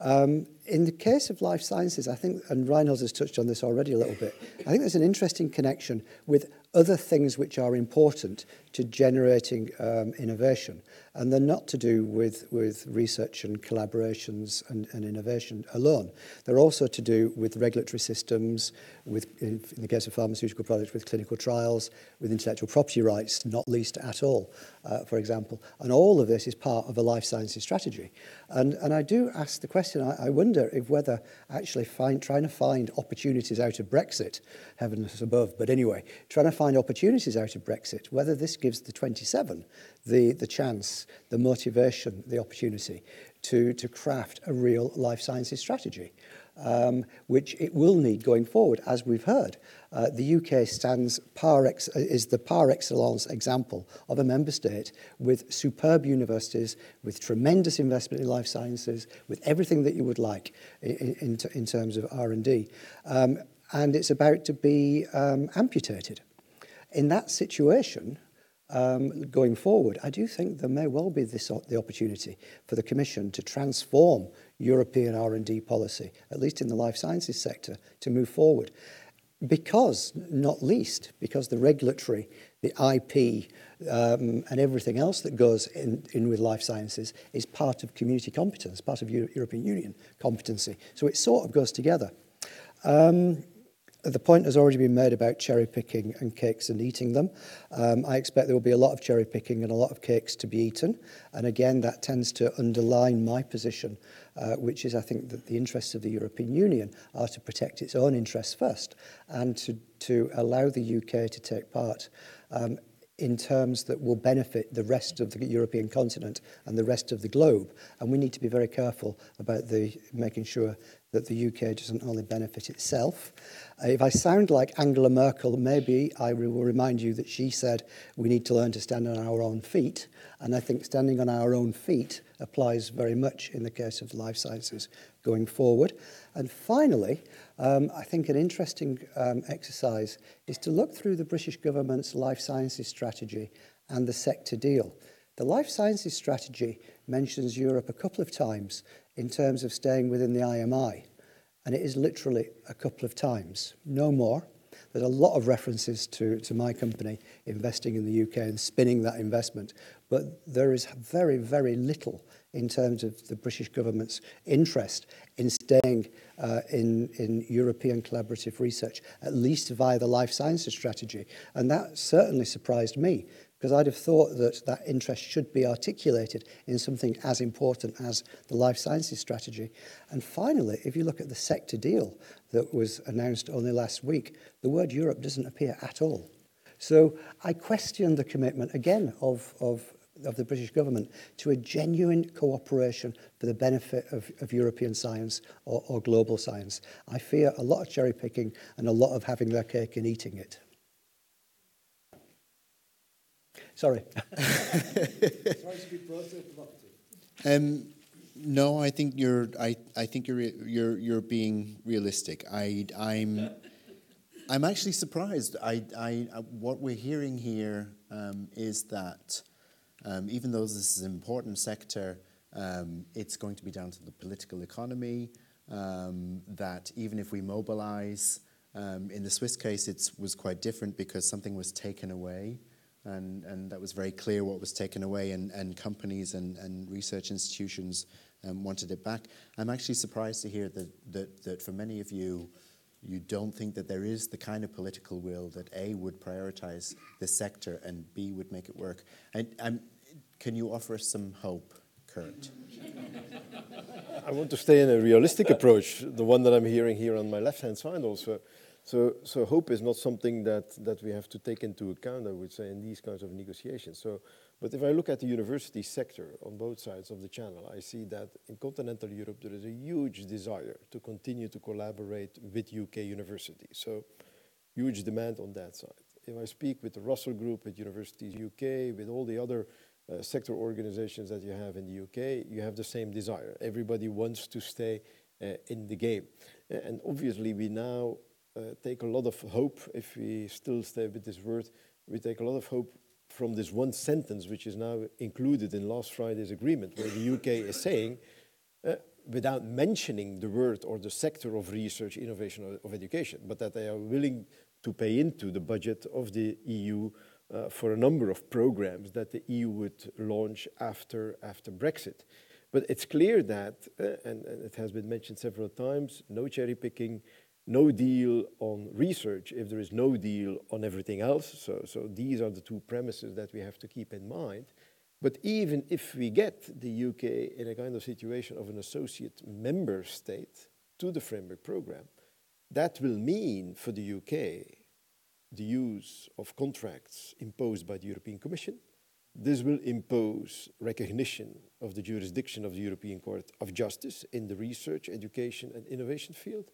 Um, in the case of life sciences, I think, and Reinhilde has touched on this already a little bit, I think there's an interesting connection with other things which are important to generating um, innovation. And they're not to do with, with research and collaborations and, and innovation alone. They're also to do with regulatory systems, with, in, the case of pharmaceutical products, with clinical trials, with intellectual property rights, not least at all, uh, for example. And all of this is part of a life sciences strategy. And, and I do ask the question, I, I wonder if whether actually find, trying to find opportunities out of Brexit, heavens above, but anyway, trying to find opportunities out of Brexit, whether this gives the 27 the, the chance, the motivation, the opportunity to, to craft a real life sciences strategy, um, which it will need going forward, as we've heard. Uh, the UK stands par ex- is the par excellence example of a member state with superb universities, with tremendous investment in life sciences, with everything that you would like in, in, in terms of R&D. Um, and it's about to be um, amputated. in that situation, um, going forward, I do think there may well be this, the opportunity for the Commission to transform European R&D policy, at least in the life sciences sector, to move forward. Because, not least, because the regulatory, the IP, um, and everything else that goes in, in with life sciences is part of community competence, part of Euro European Union competency. So it sort of goes together. Um, the point has already been made about cherry picking and cakes and eating them. Um, I expect there will be a lot of cherry picking and a lot of cakes to be eaten. And again, that tends to underline my position, uh, which is I think that the interests of the European Union are to protect its own interests first and to, to allow the UK to take part um, in terms that will benefit the rest of the European continent and the rest of the globe. And we need to be very careful about the, making sure that the UK doesn't only benefit itself. Uh, if I sound like Angela Merkel, maybe I will remind you that she said we need to learn to stand on our own feet. And I think standing on our own feet applies very much in the case of life sciences going forward. And finally, um, I think an interesting um, exercise is to look through the British government's life sciences strategy and the sector deal. The life sciences strategy mentions Europe a couple of times in terms of staying within the IMI, and it is literally a couple of times, no more. There's a lot of references to, to my company investing in the UK and spinning that investment, but there is very, very little in terms of the British government's interest in staying uh, in, in European collaborative research, at least via the life sciences strategy. And that certainly surprised me Because I'd have thought that that interest should be articulated in something as important as the life sciences strategy. And finally, if you look at the sector deal that was announced only last week, the word Europe doesn't appear at all. So I question the commitment again of, of, of the British government to a genuine cooperation for the benefit of, of European science or, or global science. I fear a lot of cherry picking and a lot of having their cake and eating it. Sorry. um, no, I think you're. I, I think you're. You're. You're being realistic. I. I'm. I'm actually surprised. I. I. What we're hearing here um, is that, um, even though this is an important sector, um, it's going to be down to the political economy. Um, that even if we mobilize, um, in the Swiss case, it was quite different because something was taken away and, and that was very clear what was taken away, and, and companies and, and research institutions um, wanted it back. I'm actually surprised to hear that, that, that for many of you, you don't think that there is the kind of political will that A would prioritize the sector and B would make it work. And, and can you offer us some hope, Kurt? I want to stay in a realistic approach, the one that I'm hearing here on my left hand side also. So, so hope is not something that, that we have to take into account, I would say, in these kinds of negotiations. So, but if I look at the university sector on both sides of the channel, I see that in continental Europe there is a huge desire to continue to collaborate with UK universities. So huge demand on that side. If I speak with the Russell Group at Universities UK, with all the other uh, sector organizations that you have in the UK, you have the same desire. Everybody wants to stay uh, in the game. And obviously we now take a lot of hope, if we still stay with this word, we take a lot of hope from this one sentence, which is now included in last Friday's agreement, where the UK is saying, uh, without mentioning the word or the sector of research, innovation, or of education, but that they are willing to pay into the budget of the EU uh, for a number of programs that the EU would launch after, after Brexit. But it's clear that, uh, and, and, it has been mentioned several times, no cherry picking, no deal on research if there is no deal on everything else. So, so these are the two premises that we have to keep in mind. But even if we get the UK in a kind of situation of an associate member state to the framework program, that will mean for the UK the use of contracts imposed by the European Commission. This will impose recognition of the jurisdiction of the European Court of Justice in the research, education, and innovation field.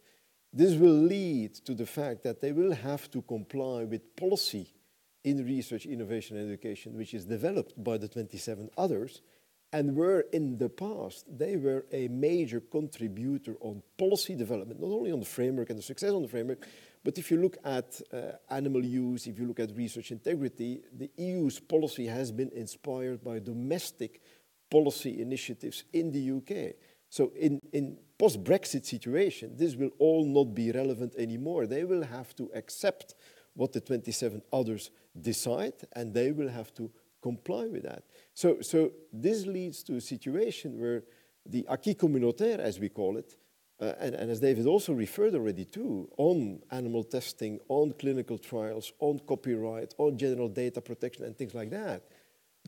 This will lead to the fact that they will have to comply with policy in research, innovation, and education, which is developed by the 27 others, and where in the past they were a major contributor on policy development, not only on the framework and the success on the framework, but if you look at uh, animal use, if you look at research integrity, the EU's policy has been inspired by domestic policy initiatives in the UK. So in, in post-Brexit situation, this will all not be relevant anymore. They will have to accept what the 27 others decide, and they will have to comply with that. So, so this leads to a situation where the acquis communautaire, as we call it, uh, and, and, as David also referred already to, on animal testing, on clinical trials, on copyright, on general data protection and things like that,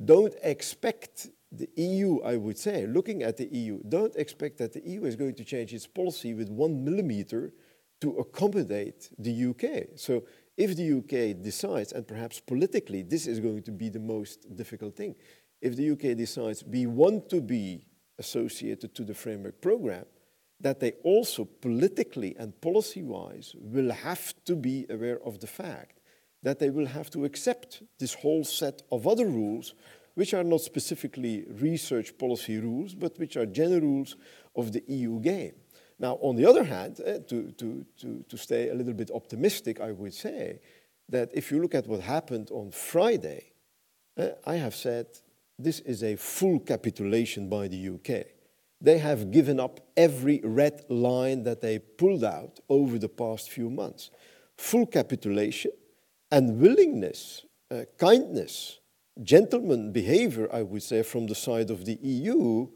don't expect the EU, I would say, looking at the EU, don't expect that the EU is going to change its policy with one millimeter to accommodate the UK. So if the UK decides, and perhaps politically this is going to be the most difficult thing, if the UK decides we want to be associated to the framework program, that they also politically and policy-wise will have to be aware of the fact that they will have to accept this whole set of other rules which are not specifically research policy rules, but which are general rules of the EU game. Now, on the other hand, uh, to, to, to, to stay a little bit optimistic, I would say that if you look at what happened on Friday, uh, I have said this is a full capitulation by the UK. They have given up every red line that they pulled out over the past few months. Full capitulation and willingness, uh, kindness, gentleman behavior, I would say, from the side of the EU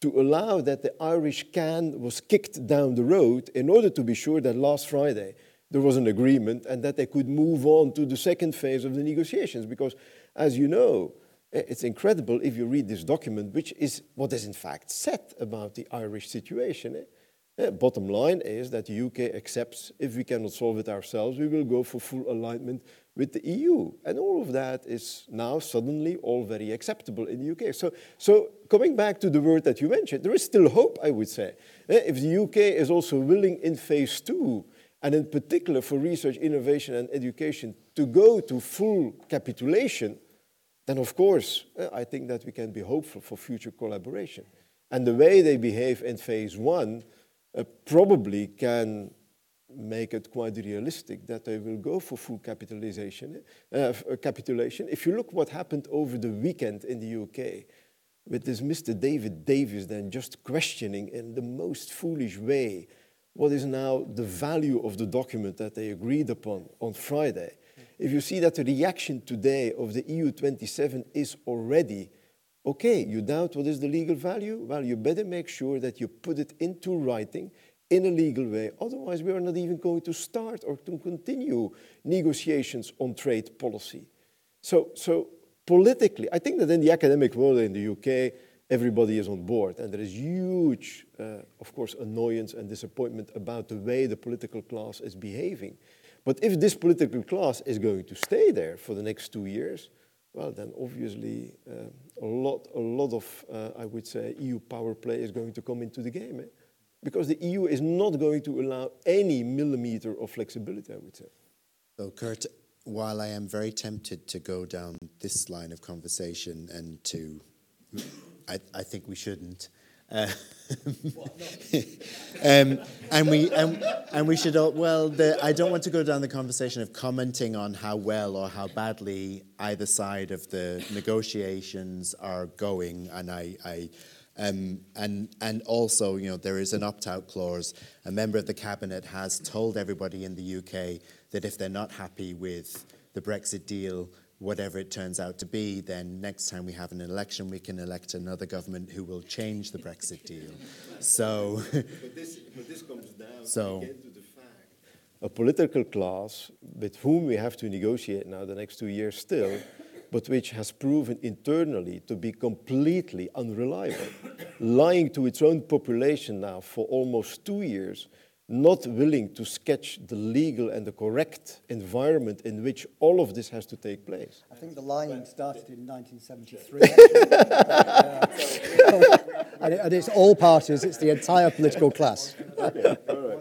to allow that the Irish can was kicked down the road in order to be sure that last Friday there was an agreement and that they could move on to the second phase of the negotiations. Because, as you know, it's incredible if you read this document, which is what is in fact said about the Irish situation. Eh? eh bottom line is that the UK accepts if we cannot solve it ourselves, we will go for full alignment with the EU. And all of that is now suddenly all very acceptable in the UK. So, so coming back to the word that you mentioned, there is still hope, I would say. Eh, if the UK is also willing in phase two, and in particular for research, innovation, and education, to go to full capitulation, then of course, uh, I think that we can be hopeful for future collaboration. And the way they behave in phase one uh, probably can make it quite realistic that they will go for full capitalization, uh, capitulation. If you look what happened over the weekend in the UK, with this Mr. David Davis then just questioning in the most foolish way what is now the value of the document that they agreed upon on Friday if you see that the reaction today of the EU 27 is already, okay, you doubt what is the legal value? Well, you better make sure that you put it into writing in a legal way. Otherwise, we are not even going to start or to continue negotiations on trade policy. So, so politically, I think that in the academic world in the UK, everybody is on board. And there is huge, uh, of course, annoyance and disappointment about the way the political class is behaving. But if this political class is going to stay there for the next two years, well, then obviously uh, a lot, a lot of, uh, I would say, EU power play is going to come into the game. Eh? Because the EU is not going to allow any millimeter of flexibility, I would say. So, Kurt, while I am very tempted to go down this line of conversation and to, I, I think we shouldn't, uh, um, and we and, and we should well the, I don't want to go down the conversation of commenting on how well or how badly either side of the negotiations are going and I, I um, and and also you know there is an opt-out clause a member of the cabinet has told everybody in the UK that if they're not happy with the Brexit deal whatever it turns out to be, then next time we have an election, we can elect another government who will change the Brexit deal. So, but, this, but this comes down so, again to the fact a political class with whom we have to negotiate now the next two years still, but which has proven internally to be completely unreliable, lying to its own population now for almost two years not willing to sketch the legal and the correct environment in which all of this has to take place. I think the lying started in 1973. and, and, it's all parties, it's the entire political class. Okay, all right.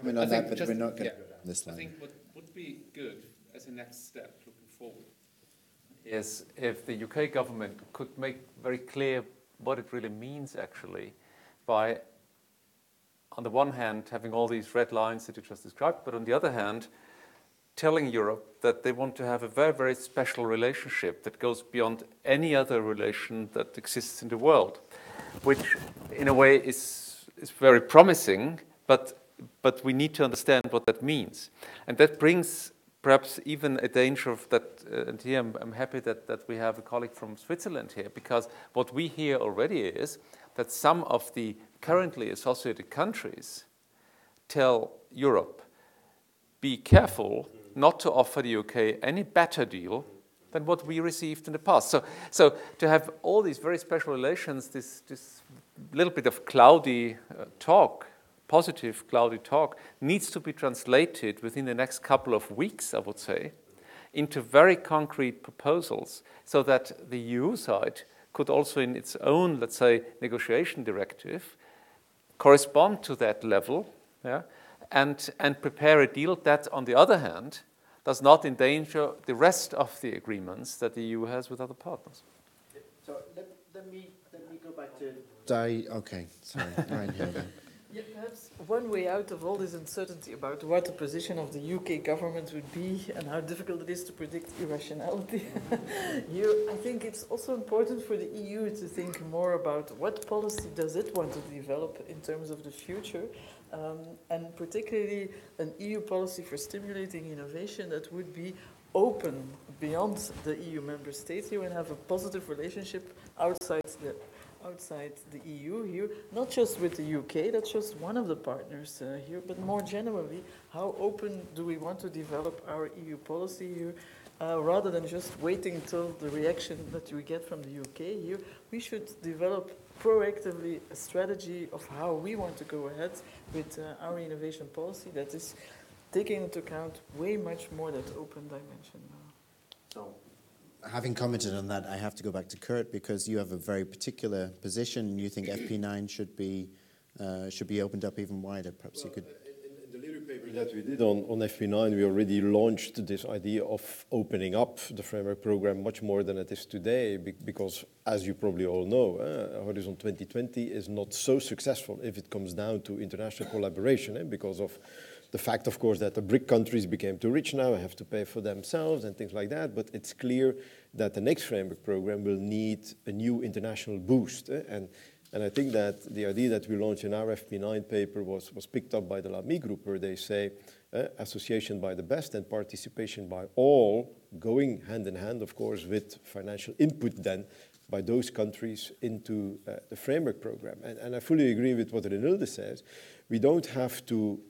I mean, on that, but we're not going to this line. I think what would be good as a next step looking forward is if the UK government could make very clear what it really means actually by on the one hand, having all these red lines that you just described, but on the other hand, telling Europe that they want to have a very, very special relationship that goes beyond any other relation that exists in the world, which in a way is, is very promising, but, but we need to understand what that means. And that brings perhaps even a danger of that, uh, and here I'm, I'm happy that, that we have a colleague from Switzerland here, because what we hear already is that some of the currently associated countries tell Europe, be careful not to offer the UK any better deal than what we received in the past. So, so to have all these very special relations, this, this little bit of cloudy uh, talk, positive cloudy talk, needs to be translated within the next couple of weeks, I would say, into very concrete proposals so that the EU side could also, in its own, let's say, negotiation directive, correspond to that level yeah, and, and prepare a deal that, on the other hand, does not endanger the rest of the agreements that the EU has with other partners. So let, let, me, let me go back to... Di okay, sorry, Ryan here then. Yeah, perhaps. One way out of all this uncertainty about what the position of the UK government would be and how difficult it is to predict irrationality, you, I think it's also important for the EU to think more about what policy does it want to develop in terms of the future, um, and particularly an EU policy for stimulating innovation that would be open beyond the EU member states. Here and have a positive relationship outside the outside the EU here, not just with the UK, that's just one of the partners uh, here, but more generally, how open do we want to develop our EU policy here? Uh, rather than just waiting until the reaction that we get from the UK here, we should develop proactively a strategy of how we want to go ahead with uh, our innovation policy that is taking into account way much more that open dimension. So having commented on that, I have to go back to Kurt because you have a very particular position. You think FP9 should be uh, should be opened up even wider. Perhaps well, you could. In, in the paper that we did on, on FP9, we already launched this idea of opening up the framework program much more than it is today, because as you probably all know, uh, Horizon 2020 is not so successful if it comes down to international collaboration, eh, because of the fact, of course, that the BRIC countries became too rich now, and have to pay for themselves and things like that, but it's clear that the next framework program will need a new international boost. Eh? And, and I think that the idea that we launched in our FP9 paper was, was picked up by the Lamy group, where they say eh, association by the best and participation by all, going hand in hand, of course, with financial input then by those countries into uh, the framework program. And, and I fully agree with what Reinhilde says. We don't have to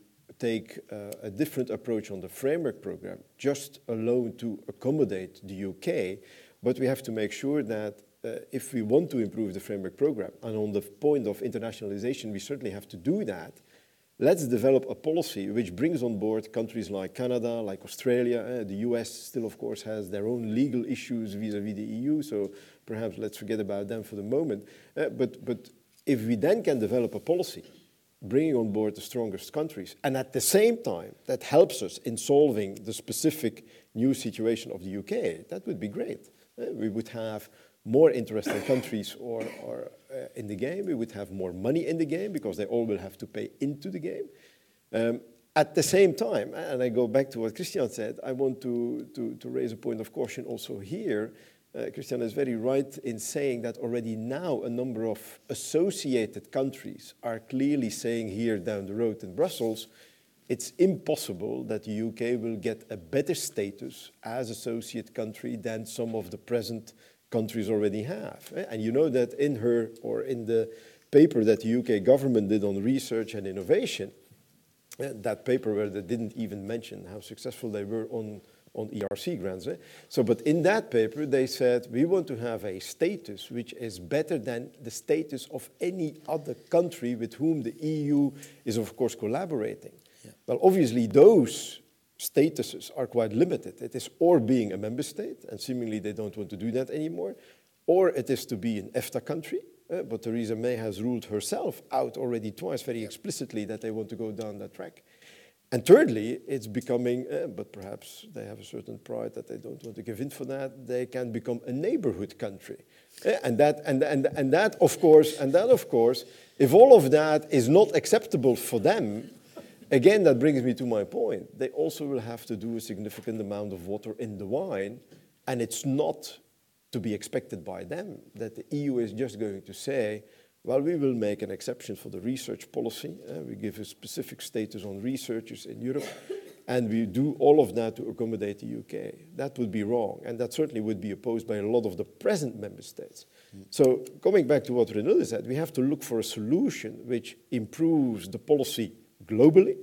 take uh, a different approach on the framework program, just alone to accommodate the UK, but we have to make sure that uh, if we want to improve the framework program, and on the point of internationalization, we certainly have to do that, let's develop a policy which brings on board countries like Canada, like Australia. Uh, the US still, of course, has their own legal issues vis-a-vis -vis the EU, so perhaps let's forget about them for the moment. Uh, but, but if we then can develop a policy bringing on board the strongest countries. And at the same time, that helps us in solving the specific new situation of the UK. That would be great. Uh, we would have more interesting countries or, or uh, in the game. We would have more money in the game because they all will have to pay into the game. Um, at the same time, and I go back to what Christian said, I want to, to, to raise a point of caution also here uh, Christian is very right in saying that already now a number of associated countries are clearly saying here down the road in Brussels, it's impossible that the UK will get a better status as associate country than some of the present countries already have. Eh? And you know that in her or in the paper that the UK government did on research and innovation, uh, that paper where they didn't even mention how successful they were on on ERC grants. Eh? So, but in that paper, they said we want to have a status which is better than the status of any other country with whom the EU is, of course, collaborating. Yeah. Well, obviously, those statuses are quite limited. It is or being a member state, and seemingly they don't want to do that anymore, or it is to be an EFTA country. Uh, but Theresa May has ruled herself out already twice very explicitly that they want to go down that track. And thirdly, it's becoming, uh, but perhaps they have a certain pride that they don't want to give in for that, they can become a neighborhood country. Uh, and, that, and, and, and that, of course, and that, of course, if all of that is not acceptable for them, again, that brings me to my point. They also will have to do a significant amount of water in the wine, and it's not to be expected by them that the EU is just going to say, well, we will make an exception for the research policy. Uh, we give a specific status on researchers in Europe. and we do all of that to accommodate the UK. That would be wrong, and that certainly would be opposed by a lot of the present member states. Mm. So, coming back to what Reinhilde said, we have to look for a solution which improves the policy globally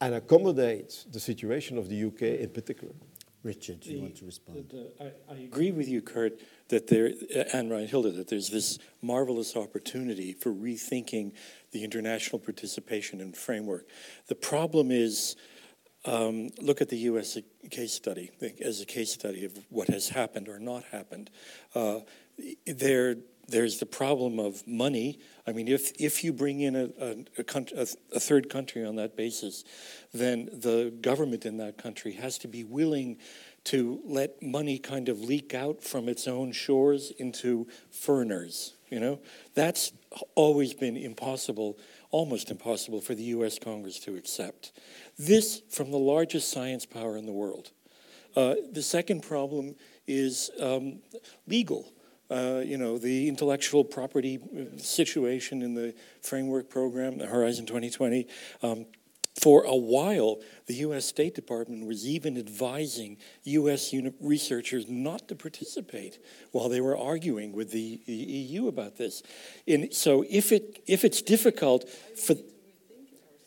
and accommodates the situation of the UK in particular. Richard, do you the, want to respond? The, the, I, I, agree with you, Kurt, that there, and Reinhilde, that there's this marvelous opportunity for rethinking the international participation and framework. The problem is um, look at the U.S. case study as a case study of what has happened or not happened. Uh, there, there's the problem of money. I mean, if, if you bring in a, a, a, a, third country on that basis, then the government in that country has to be willing to let money kind of leak out from its own shores into foreigners. You know, that's always been impossible, almost impossible for the U.S. Congress to accept. This from the largest science power in the world. Uh, the second problem is um, legal. Uh, you know, the intellectual property uh, situation in the framework program, the Horizon 2020. Um, for a while, the US State Department was even advising US researchers not to participate while they were arguing with the, EU about this. And so if, it, if it's difficult for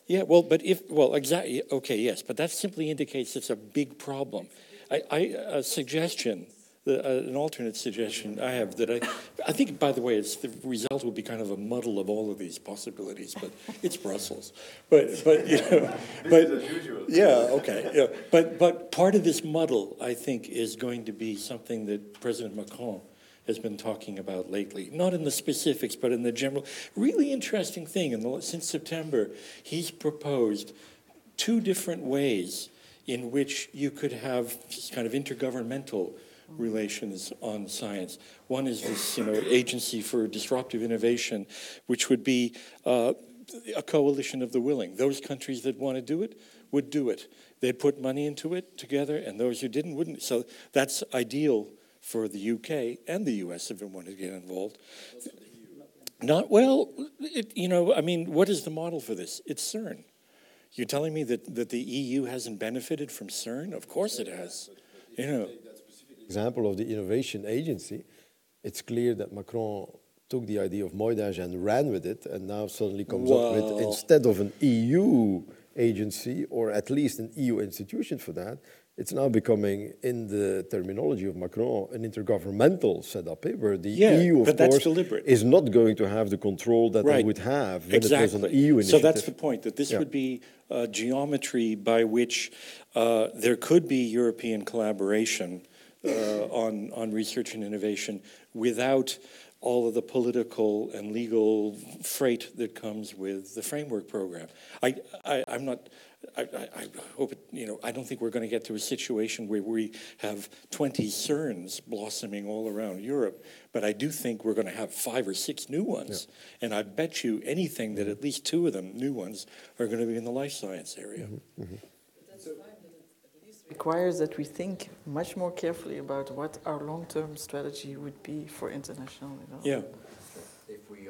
yeah, well, but if, well, exactly, okay, yes, but that simply indicates it's a big problem. I, I a suggestion, the, uh, an alternate suggestion I have that I, I think, by the way, it's, the result will be kind of a muddle of all of these possibilities, but it's Brussels. But, but you know, but, yeah, okay, yeah. But, but part of this muddle, I think, is going to be something that President Macron has been talking about lately. Not in the specifics, but in the general. Really interesting thing. The, since September, he's proposed two different ways in which you could have kind of intergovernmental relations on science. One is this, you know, agency for disruptive innovation, which would be uh, a coalition of the willing. Those countries that want to do it would do it. They'd put money into it together, and those who didn't wouldn't. So that's ideal for the UK and the US if it wanted to get involved. Not well, it, you know, I mean, what is the model for this? It's CERN. You're telling me that, that the EU hasn't benefited from CERN? Of course it has. You know. Example of the innovation agency, it's clear that Macron took the idea of Moedas and ran with it, and now suddenly comes up with instead of an EU agency or at least an EU institution for that, it's now becoming, in the terminology of Macron, an intergovernmental setup, eh, where the yeah, EU, of course, deliberate. is not going to have the control that right. they would have when exactly. it was an EU initiative. So that's the point, that this yeah. would be a geometry by which uh, there could be European collaboration on, on research and innovation without all of the political and legal freight that comes with the framework program. I, I, I'm not I, I, hope it, you know. I don't think we're going to get to a situation where we have 20 CERNs blossoming all around Europe, but I do think we're going to have five or six new ones. Yeah. And I bet you anything that at least two of them, new ones, are going to be in the life science area. Mm-hmm. Mm-hmm. Requires that we think much more carefully about what our long-term strategy would be for international development. Yeah.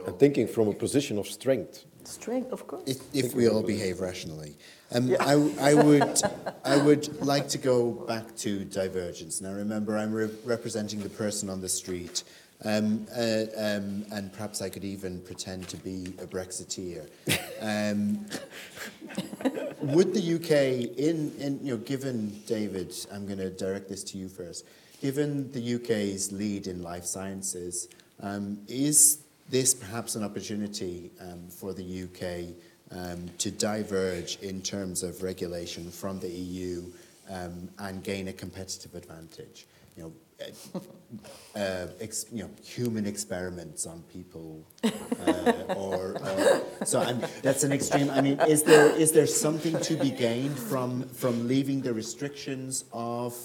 And thinking from a position of strength. Strength, of course. If, if we all behave rationally. Um, yeah. I, I, would, I would like to go back to divergence. Now, remember, I'm re- representing the person on the street, um, uh, um, and perhaps I could even pretend to be a Brexiteer. Would the UK, in, in, you know, given David, I'm going to direct this to you first, given the UK's lead in life sciences, um, is this perhaps an opportunity um, for the UK um, to diverge in terms of regulation from the EU um, and gain a competitive advantage? You know, uh, uh, ex, you know, human experiments on people, uh, or, or, so. I'm, that's an extreme. I mean, is there is there something to be gained from from leaving the restrictions of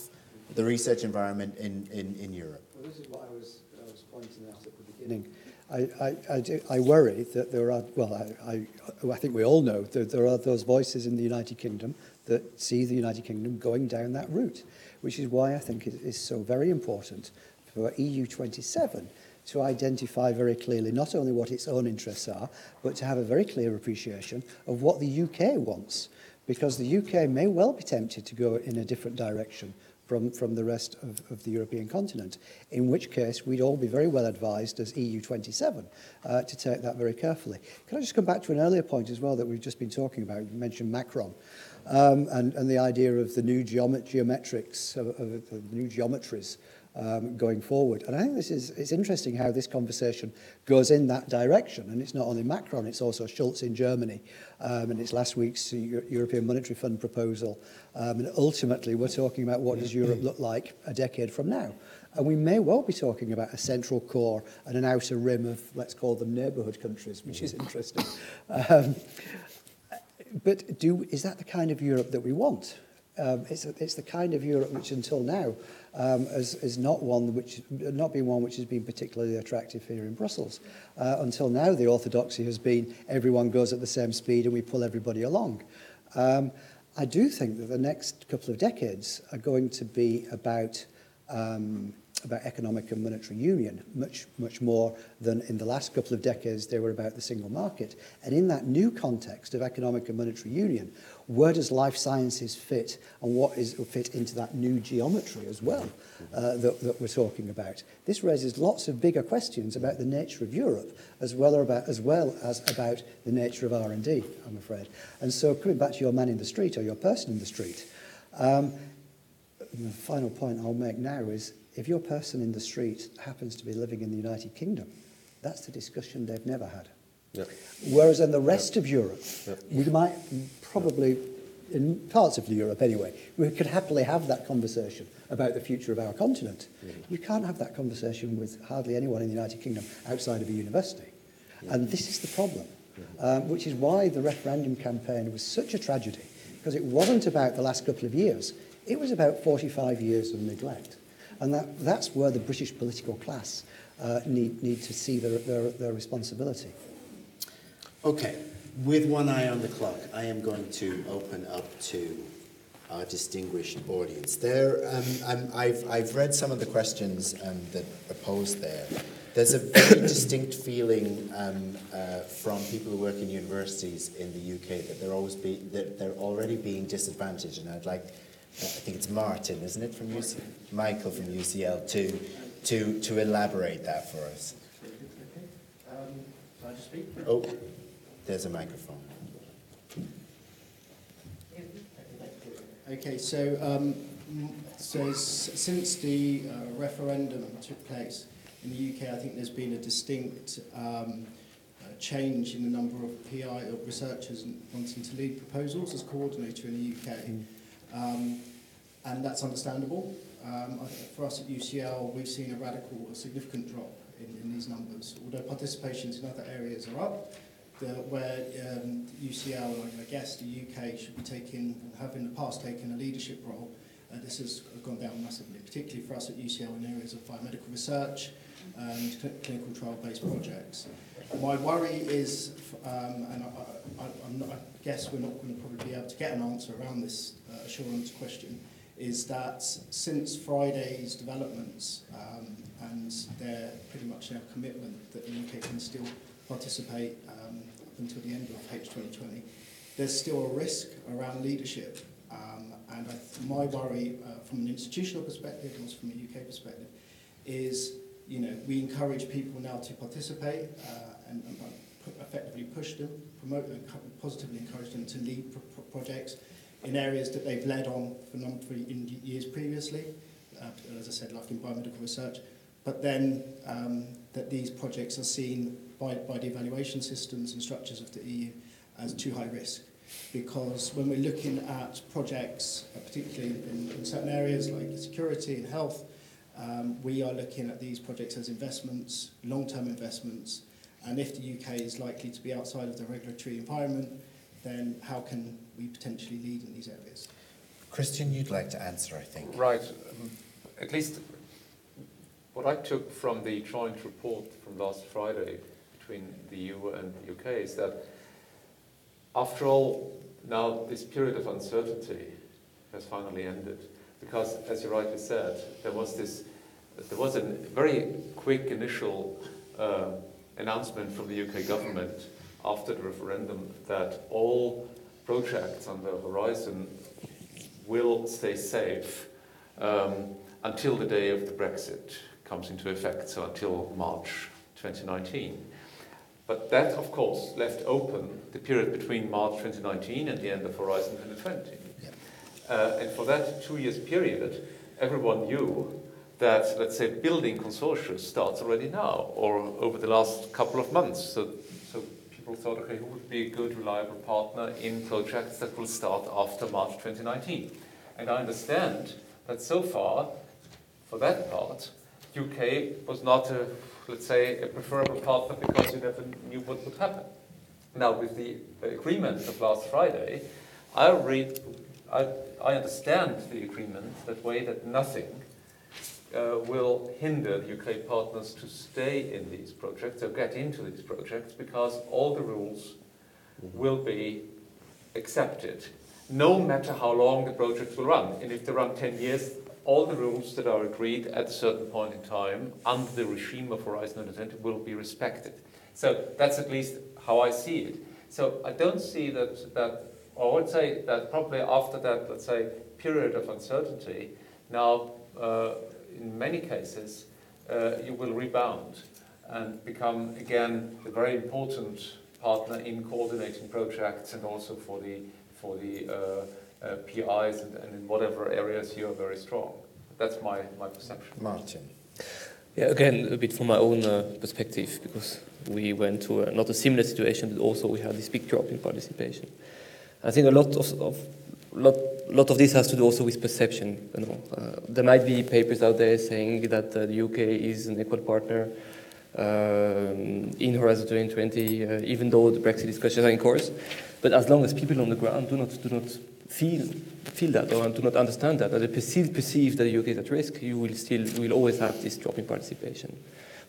the research environment in, in, in Europe? Well, this is what I was, I was pointing out at the beginning. I, I, I, do, I worry that there are, well, I, I, I think we all know that there are those voices in the United Kingdom that see the United Kingdom going down that route, which is why I think it is so very important for EU27 to identify very clearly not only what its own interests are, but to have a very clear appreciation of what the UK wants because the UK may well be tempted to go in a different direction from, from the rest of, of the European continent, in which case we'd all be very well advised as EU27 uh, to take that very carefully. Can I just come back to an earlier point as well that we've just been talking about? You mentioned Macron um, and, and the idea of the new geomet geometrics, of, of the new geometries um, going forward. And I think this is it's interesting how this conversation goes in that direction. And it's not only Macron, it's also Schulz in Germany, um, and it's last week's European Monetary Fund proposal. Um, and ultimately, we're talking about what does Europe look like a decade from now. And we may well be talking about a central core and an outer rim of, let's call them, neighbourhood countries, which is interesting. Um, but do, is that the kind of Europe that we want? Um, it's, it's the kind of Europe which until now um, is, is not one which not been one which has been particularly attractive here in Brussels. Uh, until now, the orthodoxy has been everyone goes at the same speed and we pull everybody along. Um, I do think that the next couple of decades are going to be about um, about economic and monetary union, much, much more than in the last couple of decades they were about the single market. And in that new context of economic and monetary union, where does life sciences fit and what is fit into that new geometry as well uh, that, that we're talking about? This raises lots of bigger questions about the nature of Europe as well, about, as, well as about the nature of R&D, I'm afraid. And so coming back to your man in the street or your person in the street, um, the final point I'll make now is if your person in the street happens to be living in the United Kingdom, that's the discussion they've never had. Yeah. Whereas in the rest yeah. of Europe, yeah. we might probably, in parts of Europe anyway, we could happily have that conversation about the future of our continent. Mm-hmm. You can't have that conversation with hardly anyone in the United Kingdom outside of a university. And this is the problem, um, which is why the referendum campaign was such a tragedy, because it wasn't about the last couple of years, it was about 45 years of neglect. And that, that's where the British political class uh, need, need to see their, their, their responsibility. Okay, with one eye on the clock, I am going to open up to our distinguished audience. There, um, I've, I've read some of the questions um, that are posed there. There's a very distinct feeling um, uh, from people who work in universities in the UK that they're always be, that they're already being disadvantaged, and I'd like I think it's Martin, isn't it, from UCL, Michael from UCL, to, to, to elaborate that for us. Um, oh, there's a microphone. Okay, so, um, so since the uh, referendum took place in the UK, I think there's been a distinct um, uh, change in the number of PI or researchers wanting to lead proposals as coordinator in the UK. Mm. Um, and that's understandable. Um, for us at UCL, we've seen a radical, a significant drop in, in these numbers. Although participations in other areas are up, the, where um, UCL, I guess the UK, should be taking, have in the past taken a leadership role, uh, this has gone down massively, particularly for us at UCL in areas of biomedical research and cl clinical trial-based projects. My worry is, um, and I, I, not, I, guess we're not going to probably be able to get an answer around this uh, assurance question, is that since Friday's developments um, and their pretty much their commitment that the UK can still participate um, up until the end of H2020, there's still a risk around leadership. Um, and I my worry uh, from an institutional perspective, and also from a UK perspective, is you know we encourage people now to participate uh, and, and effectively push them, promote and positively encourage them to lead pro projects in areas that they've led on for number of years previously, uh, as I said, like in biomedical research, but then um, that these projects are seen by, by the evaluation systems and structures of the EU as too high risk. Because when we're looking at projects, uh, particularly in, in certain areas like security and health, um, we are looking at these projects as investments, long-term investments, and if the UK is likely to be outside of the regulatory environment, then how can we potentially lead in these areas? Christian, you'd like to answer, I think. Right. Um, at least what I took from the joint report from last Friday between the EU and the UK is that after all, now this period of uncertainty has finally ended. Because, as you rightly said, there was this, there was a very quick initial uh, announcement from the UK government after the referendum that all projects on the horizon will stay safe um, until the day of the Brexit comes into effect, so until March 2019. But that, of course, left open the period between March 2019 and the end of Horizon 2020. Uh, and for that two years period, everyone knew that, let's say, building consortia starts already now or over the last couple of months. So, so people thought, okay, who would be a good, reliable partner in projects that will start after March 2019? And I understand that so far, for that part, UK was not a, let's say, a preferable partner because you never knew what would happen. Now, with the agreement of last Friday, I read, I, I understand the agreement that way that nothing uh, will hinder the UK partners to stay in these projects or get into these projects because all the rules will be accepted, no matter how long the projects will run. And if they run 10 years, all the rules that are agreed at a certain point in time under the regime of Horizon 2020 will be respected. So that's at least how I see it. So I don't see that, that or I would say that probably after that, let's say, period of uncertainty, now uh, in many cases, uh, you will rebound and become again a very important partner in coordinating projects and also for the, for the uh, uh PIs and, and, in whatever areas you are very strong. That's my, my perception. Martin. Yeah, again, a bit from my own uh, perspective, because we went to a, not a similar situation, but also we had this big drop in participation. I think a lot of, of lot, lot of this has to do also with perception. You know, uh, there might be papers out there saying that uh, the UK is an equal partner um, in Horizon 2020, uh, even though the Brexit discussions are in course. But as long as people on the ground do not do not feel feel that or do not understand that, or they perceive perceive that the UK is at risk, you will still you will always have this drop in participation.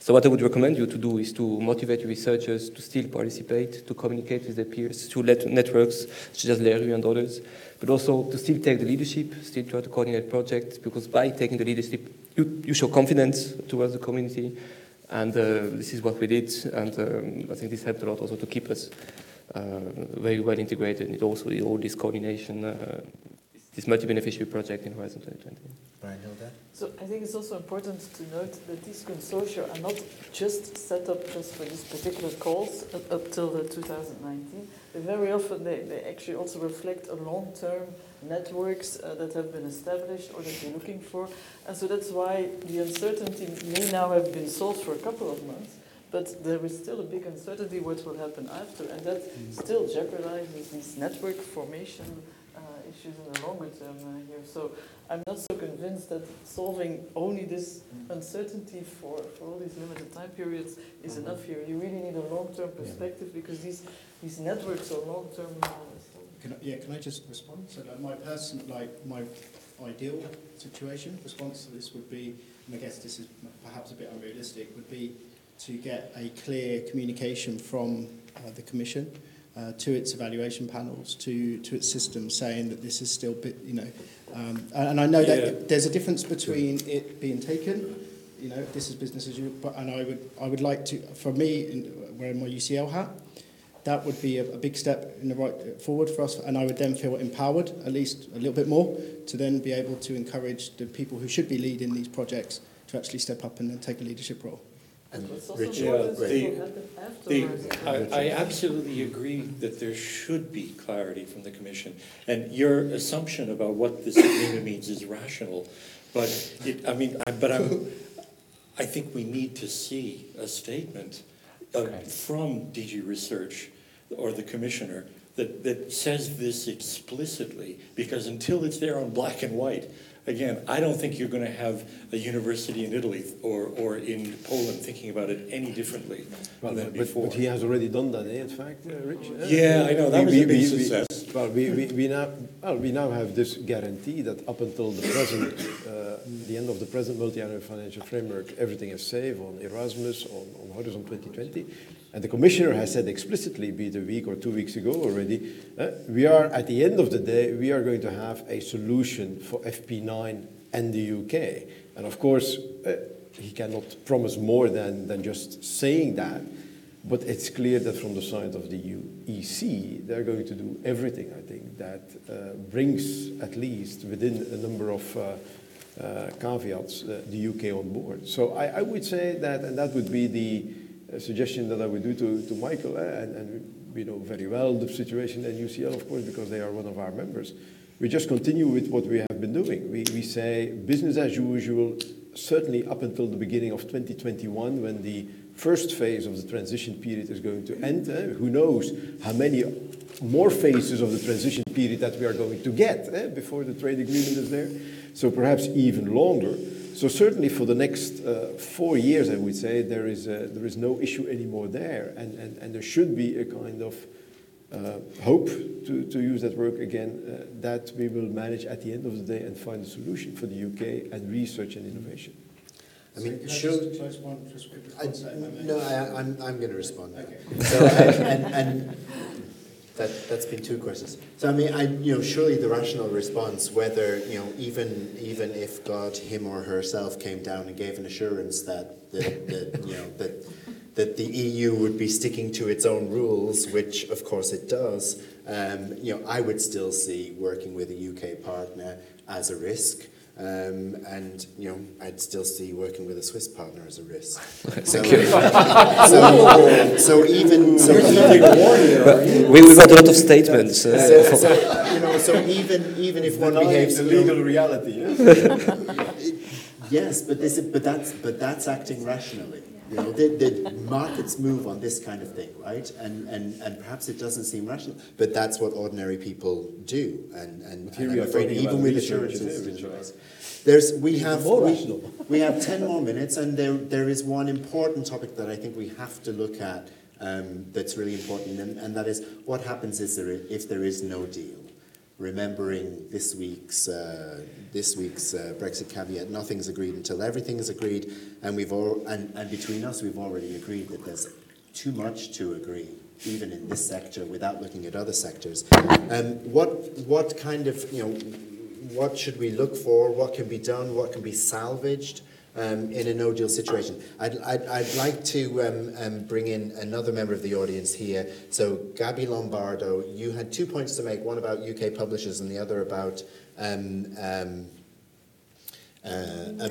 So what I would recommend you to do is to motivate researchers to still participate, to communicate with their peers through networks such as LERU and others, but also to still take the leadership, still try to coordinate projects, because by taking the leadership, you, you show confidence towards the community, and uh, this is what we did, and um, I think this helped a lot also to keep us uh, very well integrated, and it also all this coordination, uh, this multi-beneficiary project in Horizon 2020. Reinhilde? So I think it's also important to note that these consortia are not just set up just for these particular calls up, up till the 2019. They very often they, they actually also reflect a long-term networks uh, that have been established or that you're looking for. And so that's why the uncertainty may now have been solved for a couple of months, but there is still a big uncertainty what will happen after, and that still jeopardizes these network formation issues in the longer term uh, here. So I'm not so convinced that solving only this uncertainty for, for all these limited time periods is mm-hmm. enough here. You really need a long-term perspective because these, these networks are long-term. Uh, can I, yeah, can I just respond? So like my person, like my ideal situation response to this would be, and I guess this is perhaps a bit unrealistic, would be to get a clear communication from uh, the Commission uh, to its evaluation panels, to, to its systems, saying that this is still, bit, you know, um, and, and I know yeah. that there's a difference between it being taken, you know, this is business as usual, but, and I would, I would like to, for me, in, wearing my UCL hat, that would be a, a big step in the right forward for us, and I would then feel empowered, at least a little bit more, to then be able to encourage the people who should be leading these projects to actually step up and then take a leadership role. And Richard, yeah, the, the, I, I absolutely agree that there should be clarity from the Commission. And your assumption about what this agreement means is rational. But it, I mean, I, but I'm, I think we need to see a statement uh, okay. from DG Research or the Commissioner that, that says this explicitly. Because until it's there on black and white, again, I don't think you're going to have a university in Italy or, or in Poland thinking about it any differently well, than but, before. But he has already done that, eh, in fact, uh, Rich? Yeah, I know. That we, was a big we, success. We, well, we, we, we, now, well, we now have this guarantee that up until the present, uh, the end of the present multi-annual financial framework, everything is safe on Erasmus, on, on Horizon 2020. And the commissioner has said explicitly, be it a week or two weeks ago already, uh, we are, at the end of the day, we are going to have a solution for FP9 and the UK. And of course, uh, he cannot promise more than, than just saying that. But it's clear that from the side of the EC, they're going to do everything, I think, that uh, brings at least within a number of uh, uh, caveats uh, the UK on board. So I, I, would say that, and that would be the suggestion that I would do to, to Michael, uh, and, and we know very well the situation at UCL, of course, because they are one of our members. We just continue with what we have been doing. We, we say business as usual, certainly up until the beginning of 2021, when the first phase of the transition period is going to end. Eh? Who knows how many more phases of the transition period that we are going to get eh? before the trade agreement is there. So perhaps even longer. So certainly for the next uh, four years, I would say, there is, a, there is no issue anymore there. And, and, and there should be a kind of uh, hope, to, to use that word again, uh, that we will manage at the end of the day and find a solution for the UK and research and innovation. I mean, so should, just close one, just I, no, I, am I'm, I'm going to respond. Okay. So, and, and, and that, that's been two questions. So, I mean, I, you know, surely the rational response, whether, you know, even, even if God, him or herself came down and gave an assurance that, that, you know, that, that the EU would be sticking to its own rules, which of course it does, um, you know, I would still see working with a UK partner as a risk. Um, and you know, I'd still see working with a Swiss partner as a risk. So, so, so, even so, even we, we got a lot of statements. Uh, so, so, you know, so even even if one behaves the legal reality. yes, but this but that's but that's acting rationally. You know, the, the, markets move on this kind of thing, right? And, and, and perhaps it doesn't seem rational, but that's what ordinary people do. And, and, and I'm afraid even with assurances, there's, we have, we, we, have 10 more minutes, and there, there is one important topic that I think we have to look at um, that's really important, and, and that is what happens is there, if there is no deal remembering this week's, uh, this week's uh, Brexit caveat, nothing's agreed until everything is agreed, and, we've all, and, and between us we've already agreed that there's too much to agree, even in this sector, without looking at other sectors. Um, what, what kind of, you know, what should we look for, what can be done, what can be salvaged, um, in a no deal situation. I'd, I'd, I'd like to um, um, bring in another member of the audience here. So, Gabby Lombardo, you had two points to make one about UK publishers and the other about. Um, um, uh, uh,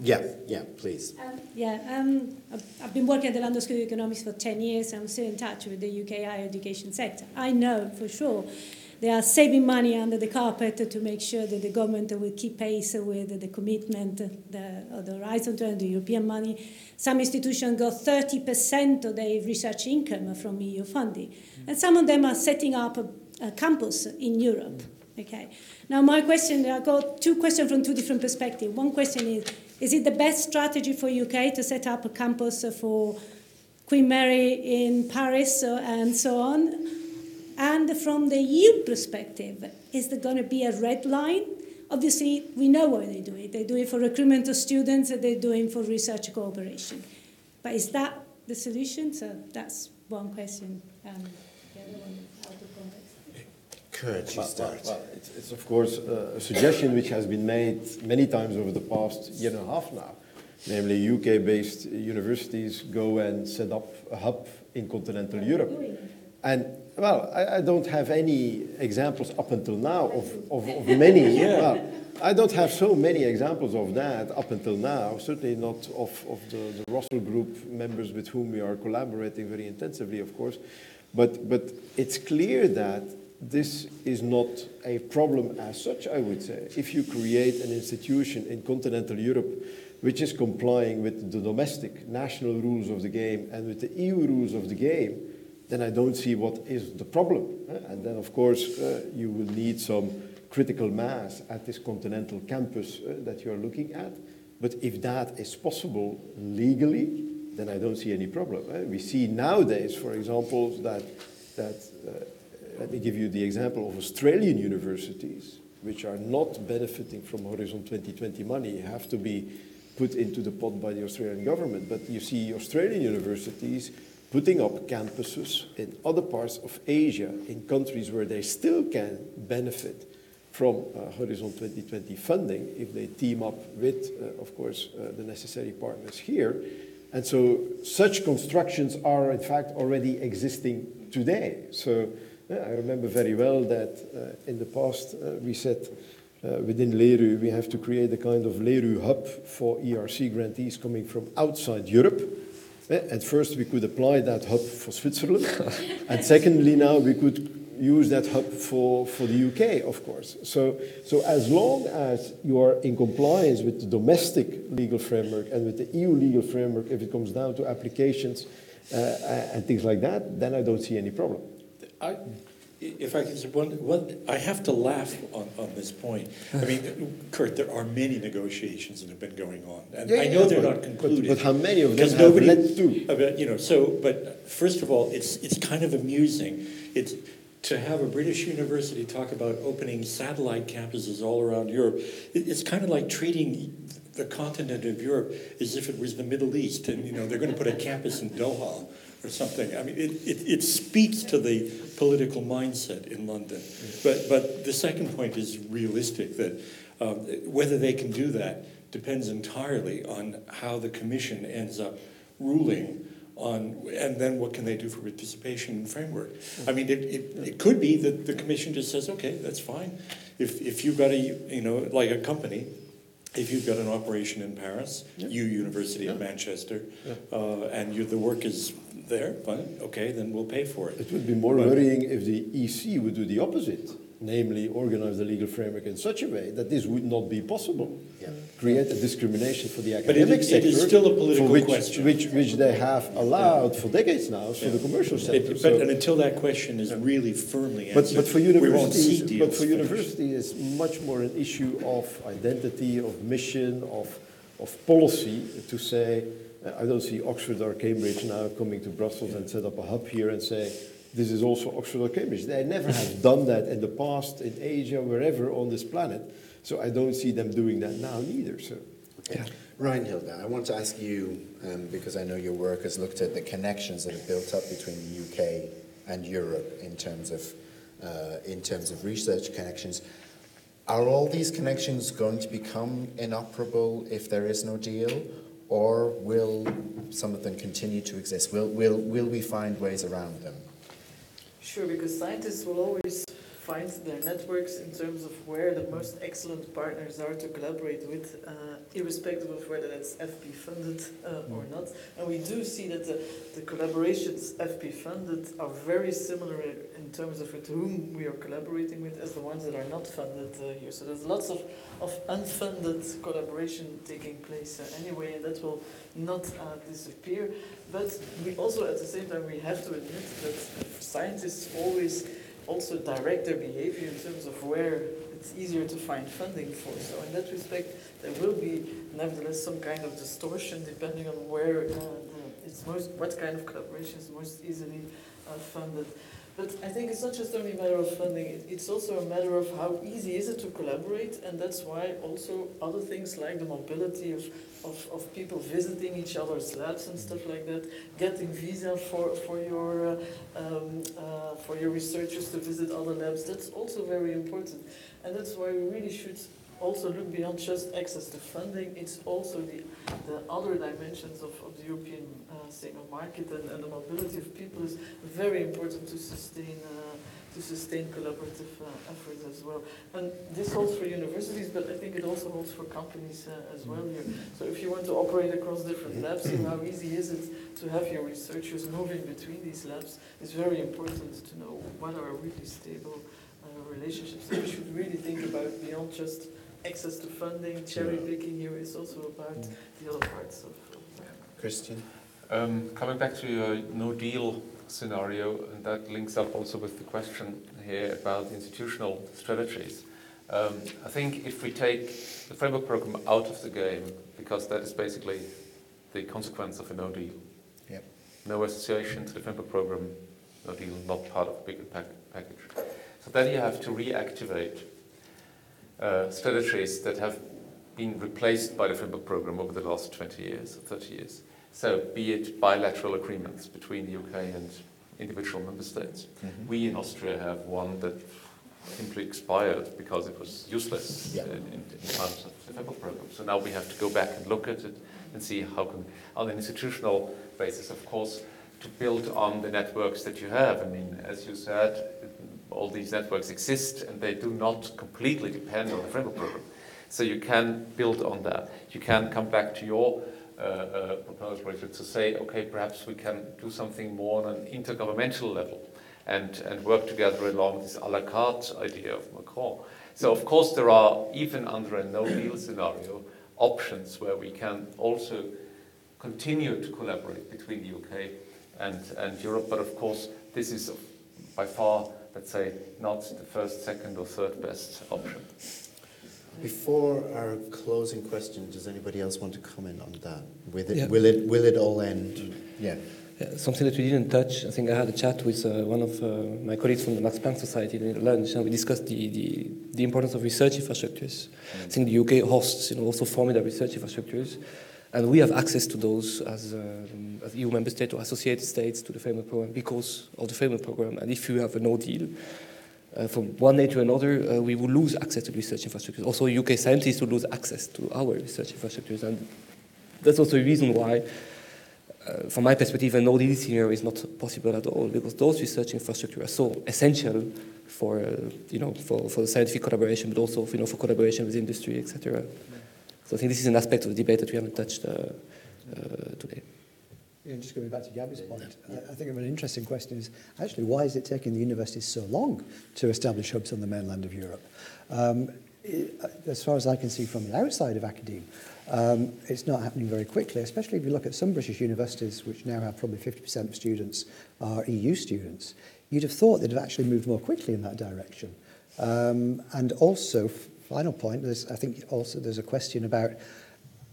yeah, yeah, please. Um, yeah, um, I've, I've, been working at the London School of Economics for 10 years. I'm still in touch with the UK higher education sector. I know for sure they are saving money under the carpet to make sure that the government will keep pace with the commitment, the, uh, the Horizon 20, the European money. Some institutions got 30% of their research income from EU funding. Mm. And some of them are setting up a, a campus in Europe. Okay. Now, my question, I got two questions from two different perspectives. One question is, is it the best strategy for UK to set up a campus for Queen Mary in Paris uh, and so on? And from the EU perspective, is there going to be a red line? Obviously, we know why they do it. They do it for recruitment of students, and they do it for research cooperation. But is that the solution? So that's one question. Um, the other one out of context. Could you start? Well, well, it's, it's, of course uh, a suggestion which has been made many times over the past year and a half now. Namely, UK-based universities go and set up a hub in continental Europe. And well, I, I, don't have any examples up until now of, of, of many. yeah. Well, I don't have so many examples of that up until now, certainly not of, of the, the Russell Group members with whom we are collaborating very intensively, of course. But, but it's clear that this is not a problem as such, I would say. If you create an institution in continental Europe which is complying with the domestic national rules of the game and with the EU rules of the game, then I don't see what is the problem. And then, of course, uh, you will need some critical mass at this continental campus uh, that you're looking at. But if that is possible legally, then I don't see any problem. Eh? We see nowadays, for example, that, that uh, let me give you the example of Australian universities, which are not benefiting from Horizon 2020 money, have to be put into the pot by the Australian government. But you see Australian universities putting up campuses in other parts of Asia, in countries where they still can benefit from uh, Horizon 2020 funding if they team up with, uh, of course, uh, the necessary partners here. And so such constructions are in fact already existing today. So uh, I remember very well that uh, in the past uh, we said uh, within LERU we have to create a kind of LERU hub for ERC grantees coming from outside Europe. Uh, At first we could apply that hub for Switzerland. and secondly now we could use that hub for, for the UK, of course. So, so as long as you are in compliance with the domestic legal framework and with the EU legal framework, if it comes down to applications uh, and things like that, then I don't see any problem. I, if I can just one, one, I have to laugh on, on this point. I mean, Kurt, there are many negotiations that have been going on, and Yeah, I yeah, know they're but- not concluded. but how many of them have nobody, led to? you know, so, but first of all, it's it's kind of amusing. It's to have a British university talk about opening satellite campuses all around Europe. It, it's kind of like treating the continent of Europe as if it was the Middle East, and you know they're going to put a campus in Doha or something. I mean, it, it, it speaks to the political mindset in London. But, but the second point is realistic that um, whether they can do that depends entirely on how the Commission ends up ruling on, and then what can they do for participation framework. I mean, it, it, it could be that the Commission just says, okay, that's fine. If, if you've got a, you know, like a company, if you've got an operation in Paris, you University of Manchester, uh, and you, the work is there, fine, okay, then we'll pay for it. It would be more But- worrying if the EC would do the opposite, namely organize the legal framework in such a way that this would not be possible. Create a discrimination for the But it academic sector. it is still a political which, question. Which, which they have allowed for decades now for the commercial sector. It- But So- and until that question is really firmly answered, but for we won't see universities, but for finished. universities, it's much more an issue of identity, of mission, of, of policy to say, I don't see Oxford or Cambridge now coming to Brussels and set up a hub here and say, this is also Oxford or Cambridge. They never have done that in the past, in Asia, wherever on this planet. So I don't see them doing that now neither. So. Okay. Reinhilde, I want to ask you, um, because I know your work has looked at the connections that have built up between the UK and Europe in terms of, uh, in terms of research connections. Are all these connections going to become inoperable if there is no deal, or will some of them continue to exist? Will, will, will we find ways around them? Sure, because scientists will always find their networks in terms of where the most excellent partners are to collaborate with, uh, irrespective of whether that's FP funded uh, or not. And we do see that the, the collaborations FP funded are very similar terms of with whom we are collaborating with as the ones that are not funded uh, here. So there's lots of, of unfunded collaboration taking place uh, anyway, and that will not uh, disappear. But we also, at the same time, we have to admit that scientists always also direct their behavior in terms of where it's easier to find funding for. So in that respect, there will be nevertheless some kind of distortion depending on where uh, it's most, what kind of collaboration is most easily uh, funded. But I think it's not just only a matter of funding, it, it's also a matter of how easy is it to collaborate, and that's why also other things like the mobility of, of, of people visiting each other's labs and stuff like that, getting visa for, for, your, uh, um, uh, for your researchers to visit other labs, that's also very important. And that's why we really should also look beyond just access to funding, it's also the, the other dimensions of, of the European uh, single market and, and the mobility of people is very important to sustain uh, to sustain collaborative uh, efforts as well. And this holds for universities, but I think it also holds for companies uh, as well here. So if you want to operate across different labs, so how easy is it to have your researchers moving between these labs? It's very important to know what are really stable uh, relationships. So we should really think about beyond just access to funding, cherry picking here is also about the other parts of. of Christian? Um, coming back to your no deal scenario, and that links up also with the question here about institutional strategies. Um, I think if we take the framework program out of the game, because that is basically the consequence of a no deal. Yep. No association to the framework program, no deal, not part of a bigger pack- package. So then you have to reactivate uh, strategies that have been replaced by the framework program over the last 20 years or 30 years. So be it bilateral agreements between the UK and individual member states. Mhm. We in Austria have one that simply expired because it was useless Yeah. in, in, in times of the framework program. So now we have to go back and look at it and see how can, on an institutional basis, of course, to build on the networks that you have. I mean, as you said, all these networks exist and they do not completely depend on the framework program. So you can build on that. You can come back to your uh, uh, proposal Richard, to say, okay, perhaps we can do something more on an intergovernmental level and, and work together along this a la carte idea of Macron. So of course there are, even under a no-deal scenario, options where we can also continue to collaborate between the UK and, and Europe, but of course this is by far, let's say, not the first, second or third best option. Before our closing question, does anybody else want to comment on that? Will it, Yeah. will it, will it all end? Yeah. Yeah, something that we didn't touch. I think I had a chat with uh, one of uh, my colleagues from the Max Planck Society during lunch, and we discussed the, the, the importance of research infrastructures. I think the UK hosts you know, also formidable research infrastructures, and we have access to those as, um, as EU member state or associated states to the framework program because of the framework program. And if you have a no deal, uh, from one day to another, uh, we will lose access to research infrastructures. Also, UK scientists will lose access to our research infrastructures, and that's also a reason why uh, from my perspective, a no deal scenario is not possible at all because those research infrastructures are so essential for, uh, you know, for, for scientific collaboration, but also you know, for collaboration with industry, etc. So I think this is an aspect of the debate that we haven't touched uh, uh, today. Yeah, just going back to Gabby's point, I think an interesting question is actually why is it taking the universities so long to establish hubs on the mainland of Europe? Um, i as far as I can see from the outside of academia, um, it's not happening very quickly, especially if you look at some British universities, which now have probably 50% of students are EU students. You'd have thought they'd have actually moved more quickly in that direction. Um, and also, final point, there's, I think also there's a question about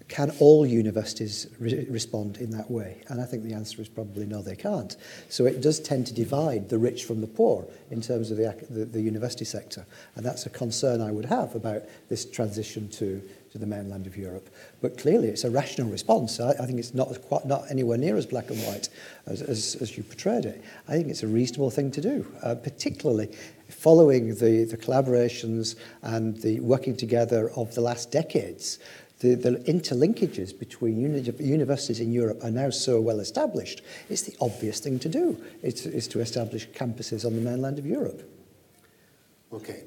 can all universities re respond in that way? And I think the answer is probably no, they can't. So it does tend to divide the rich from the poor in terms of the, the, the university sector. And that's a concern I would have about this transition to, to the mainland of Europe. But clearly it's a rational response. I, I think it's not, quite, not anywhere near as black and white as, as, as you portrayed it. I think it's a reasonable thing to do, uh, particularly following the, the collaborations and the working together of the last decades, the, the interlinkages between uni universities in Europe are now so well established, it's the obvious thing to do, it's, is to establish campuses on the mainland of Europe. Okay.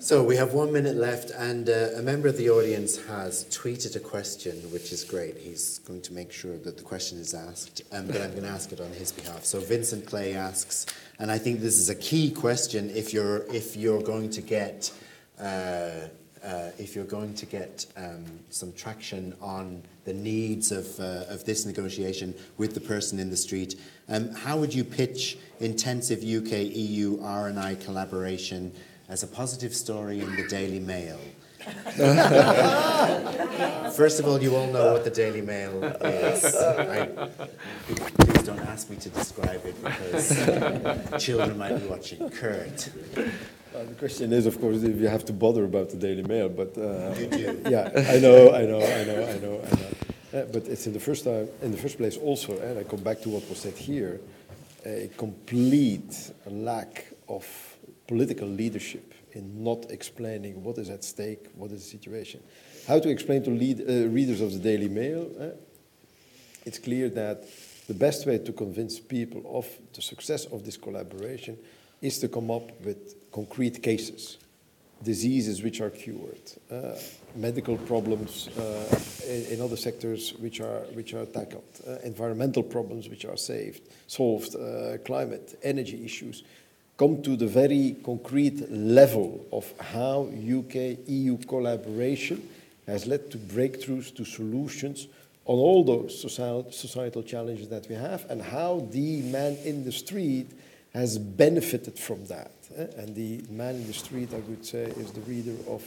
So we have one minute left, and uh, a member of the audience has tweeted a question, which is great. He's going to make sure that the question is asked, um, but I'm going to ask it on his behalf. So Vincent Clay asks, and I think this is a key question if you're if you're going to get uh, uh, if you're going to get um, some traction on the needs of uh, of this negotiation with the person in the street. Um, how would you pitch intensive UK EU R&I collaboration? As a positive story in the Daily Mail. First of all, you all know what the Daily Mail is. I, please don't ask me to describe it because children might be watching. Kurt. Uh, the question is, of course, if you have to bother about the Daily Mail, but uh, You do. yeah, I know, I know, I know, I know, I know. Uh, but it's in the first time, in the first place, also, and I come back to what was said here, a complete lack of political leadership in not explaining what is at stake, what is the situation. How to explain to lead, uh, readers of the Daily Mail? Uh, it's clear that the best way to convince people of the success of this collaboration is to come up with concrete cases, diseases which are cured, uh, medical problems uh, in, in, other sectors which are, which are tackled, uh, environmental problems which are saved, solved, climate, energy issues. Come to the very concrete level of how UK EU collaboration has led to breakthroughs, to solutions on all those societal challenges that we have, and how the man in the street has benefited from that. Eh? And the man in the street, I would say, is the reader of,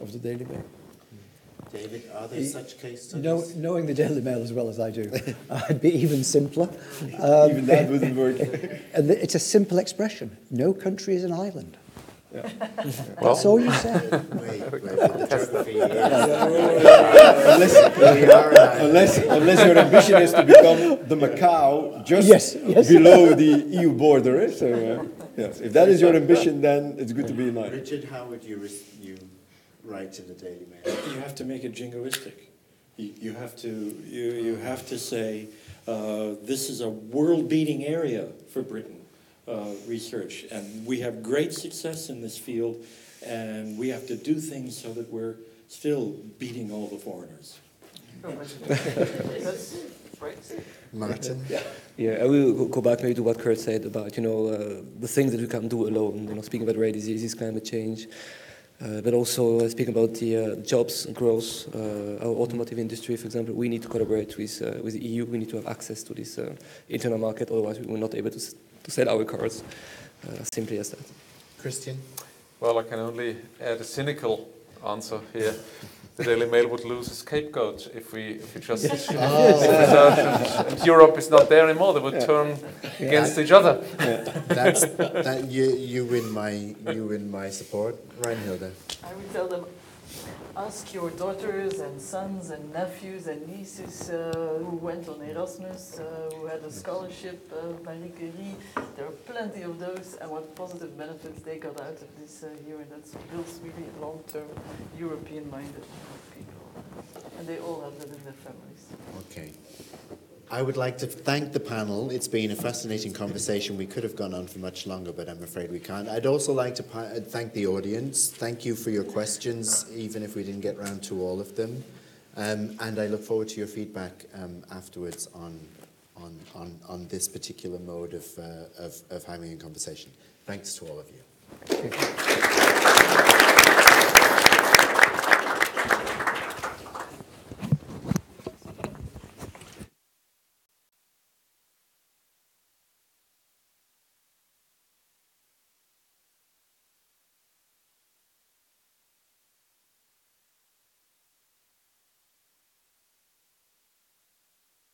of the Daily Mail. David, are there such case studies? Know, knowing the Daily Mail as well as I do, I'd be even simpler. Um, even that wouldn't work. and it's a simple expression. No country is an island. Yeah. That's all you said. Wait, wait, the geography is. unless, unless, unless your ambition is to become the Macau just yes, yes. below the EU border. Eh? So, uh, yes, if that is your ambition, then it's good to be in line. Richard, how would you, you write to the Daily Mail? You have to make it jingoistic. You, you have to you, you have to say uh, this is a world-beating area for Britain uh, research, and we have great success in this field, and we have to do things so that we're still beating all the foreigners. Martin? Yeah, yeah, I will go- go back maybe to what Kurt said about you know uh, the things that we can't do alone. You know, speaking about rare diseases, climate change, uh, but also uh, speaking about the uh, jobs growth. Uh, our automotive industry, for example, we need to collaborate with uh, with the EU. We need to have access to this uh, internal market. Otherwise, we will not able to, s- to sell our cars. Uh, simply as that. Christian? Well, I can only add a cynical answer here. The Daily Mail would lose a scapegoat if we, if we just ah. if research and, and Europe is not there anymore. They would turn against each other. That's, that, you, you win my, you win my support. Reinhilde? I would tell them, ask your daughters and sons and nephews and nieces uh, who went on Erasmus, uh, who had a scholarship, uh, Marie Curie. There are plenty of those, and what positive benefits they got out of this uh, here, and that builds really long-term European-minded people. And they all have that in their families. Okay. I would like to thank the panel. It's been a fascinating conversation. We could have gone on for much longer, but I'm afraid we can't. I'd also like to uh, thank the audience. Thank you for your questions, even if we didn't get round to all of them. Um, and I look forward to your feedback um, afterwards on, on, on, on this particular mode of, uh, of, of having a conversation. Thanks to all of you.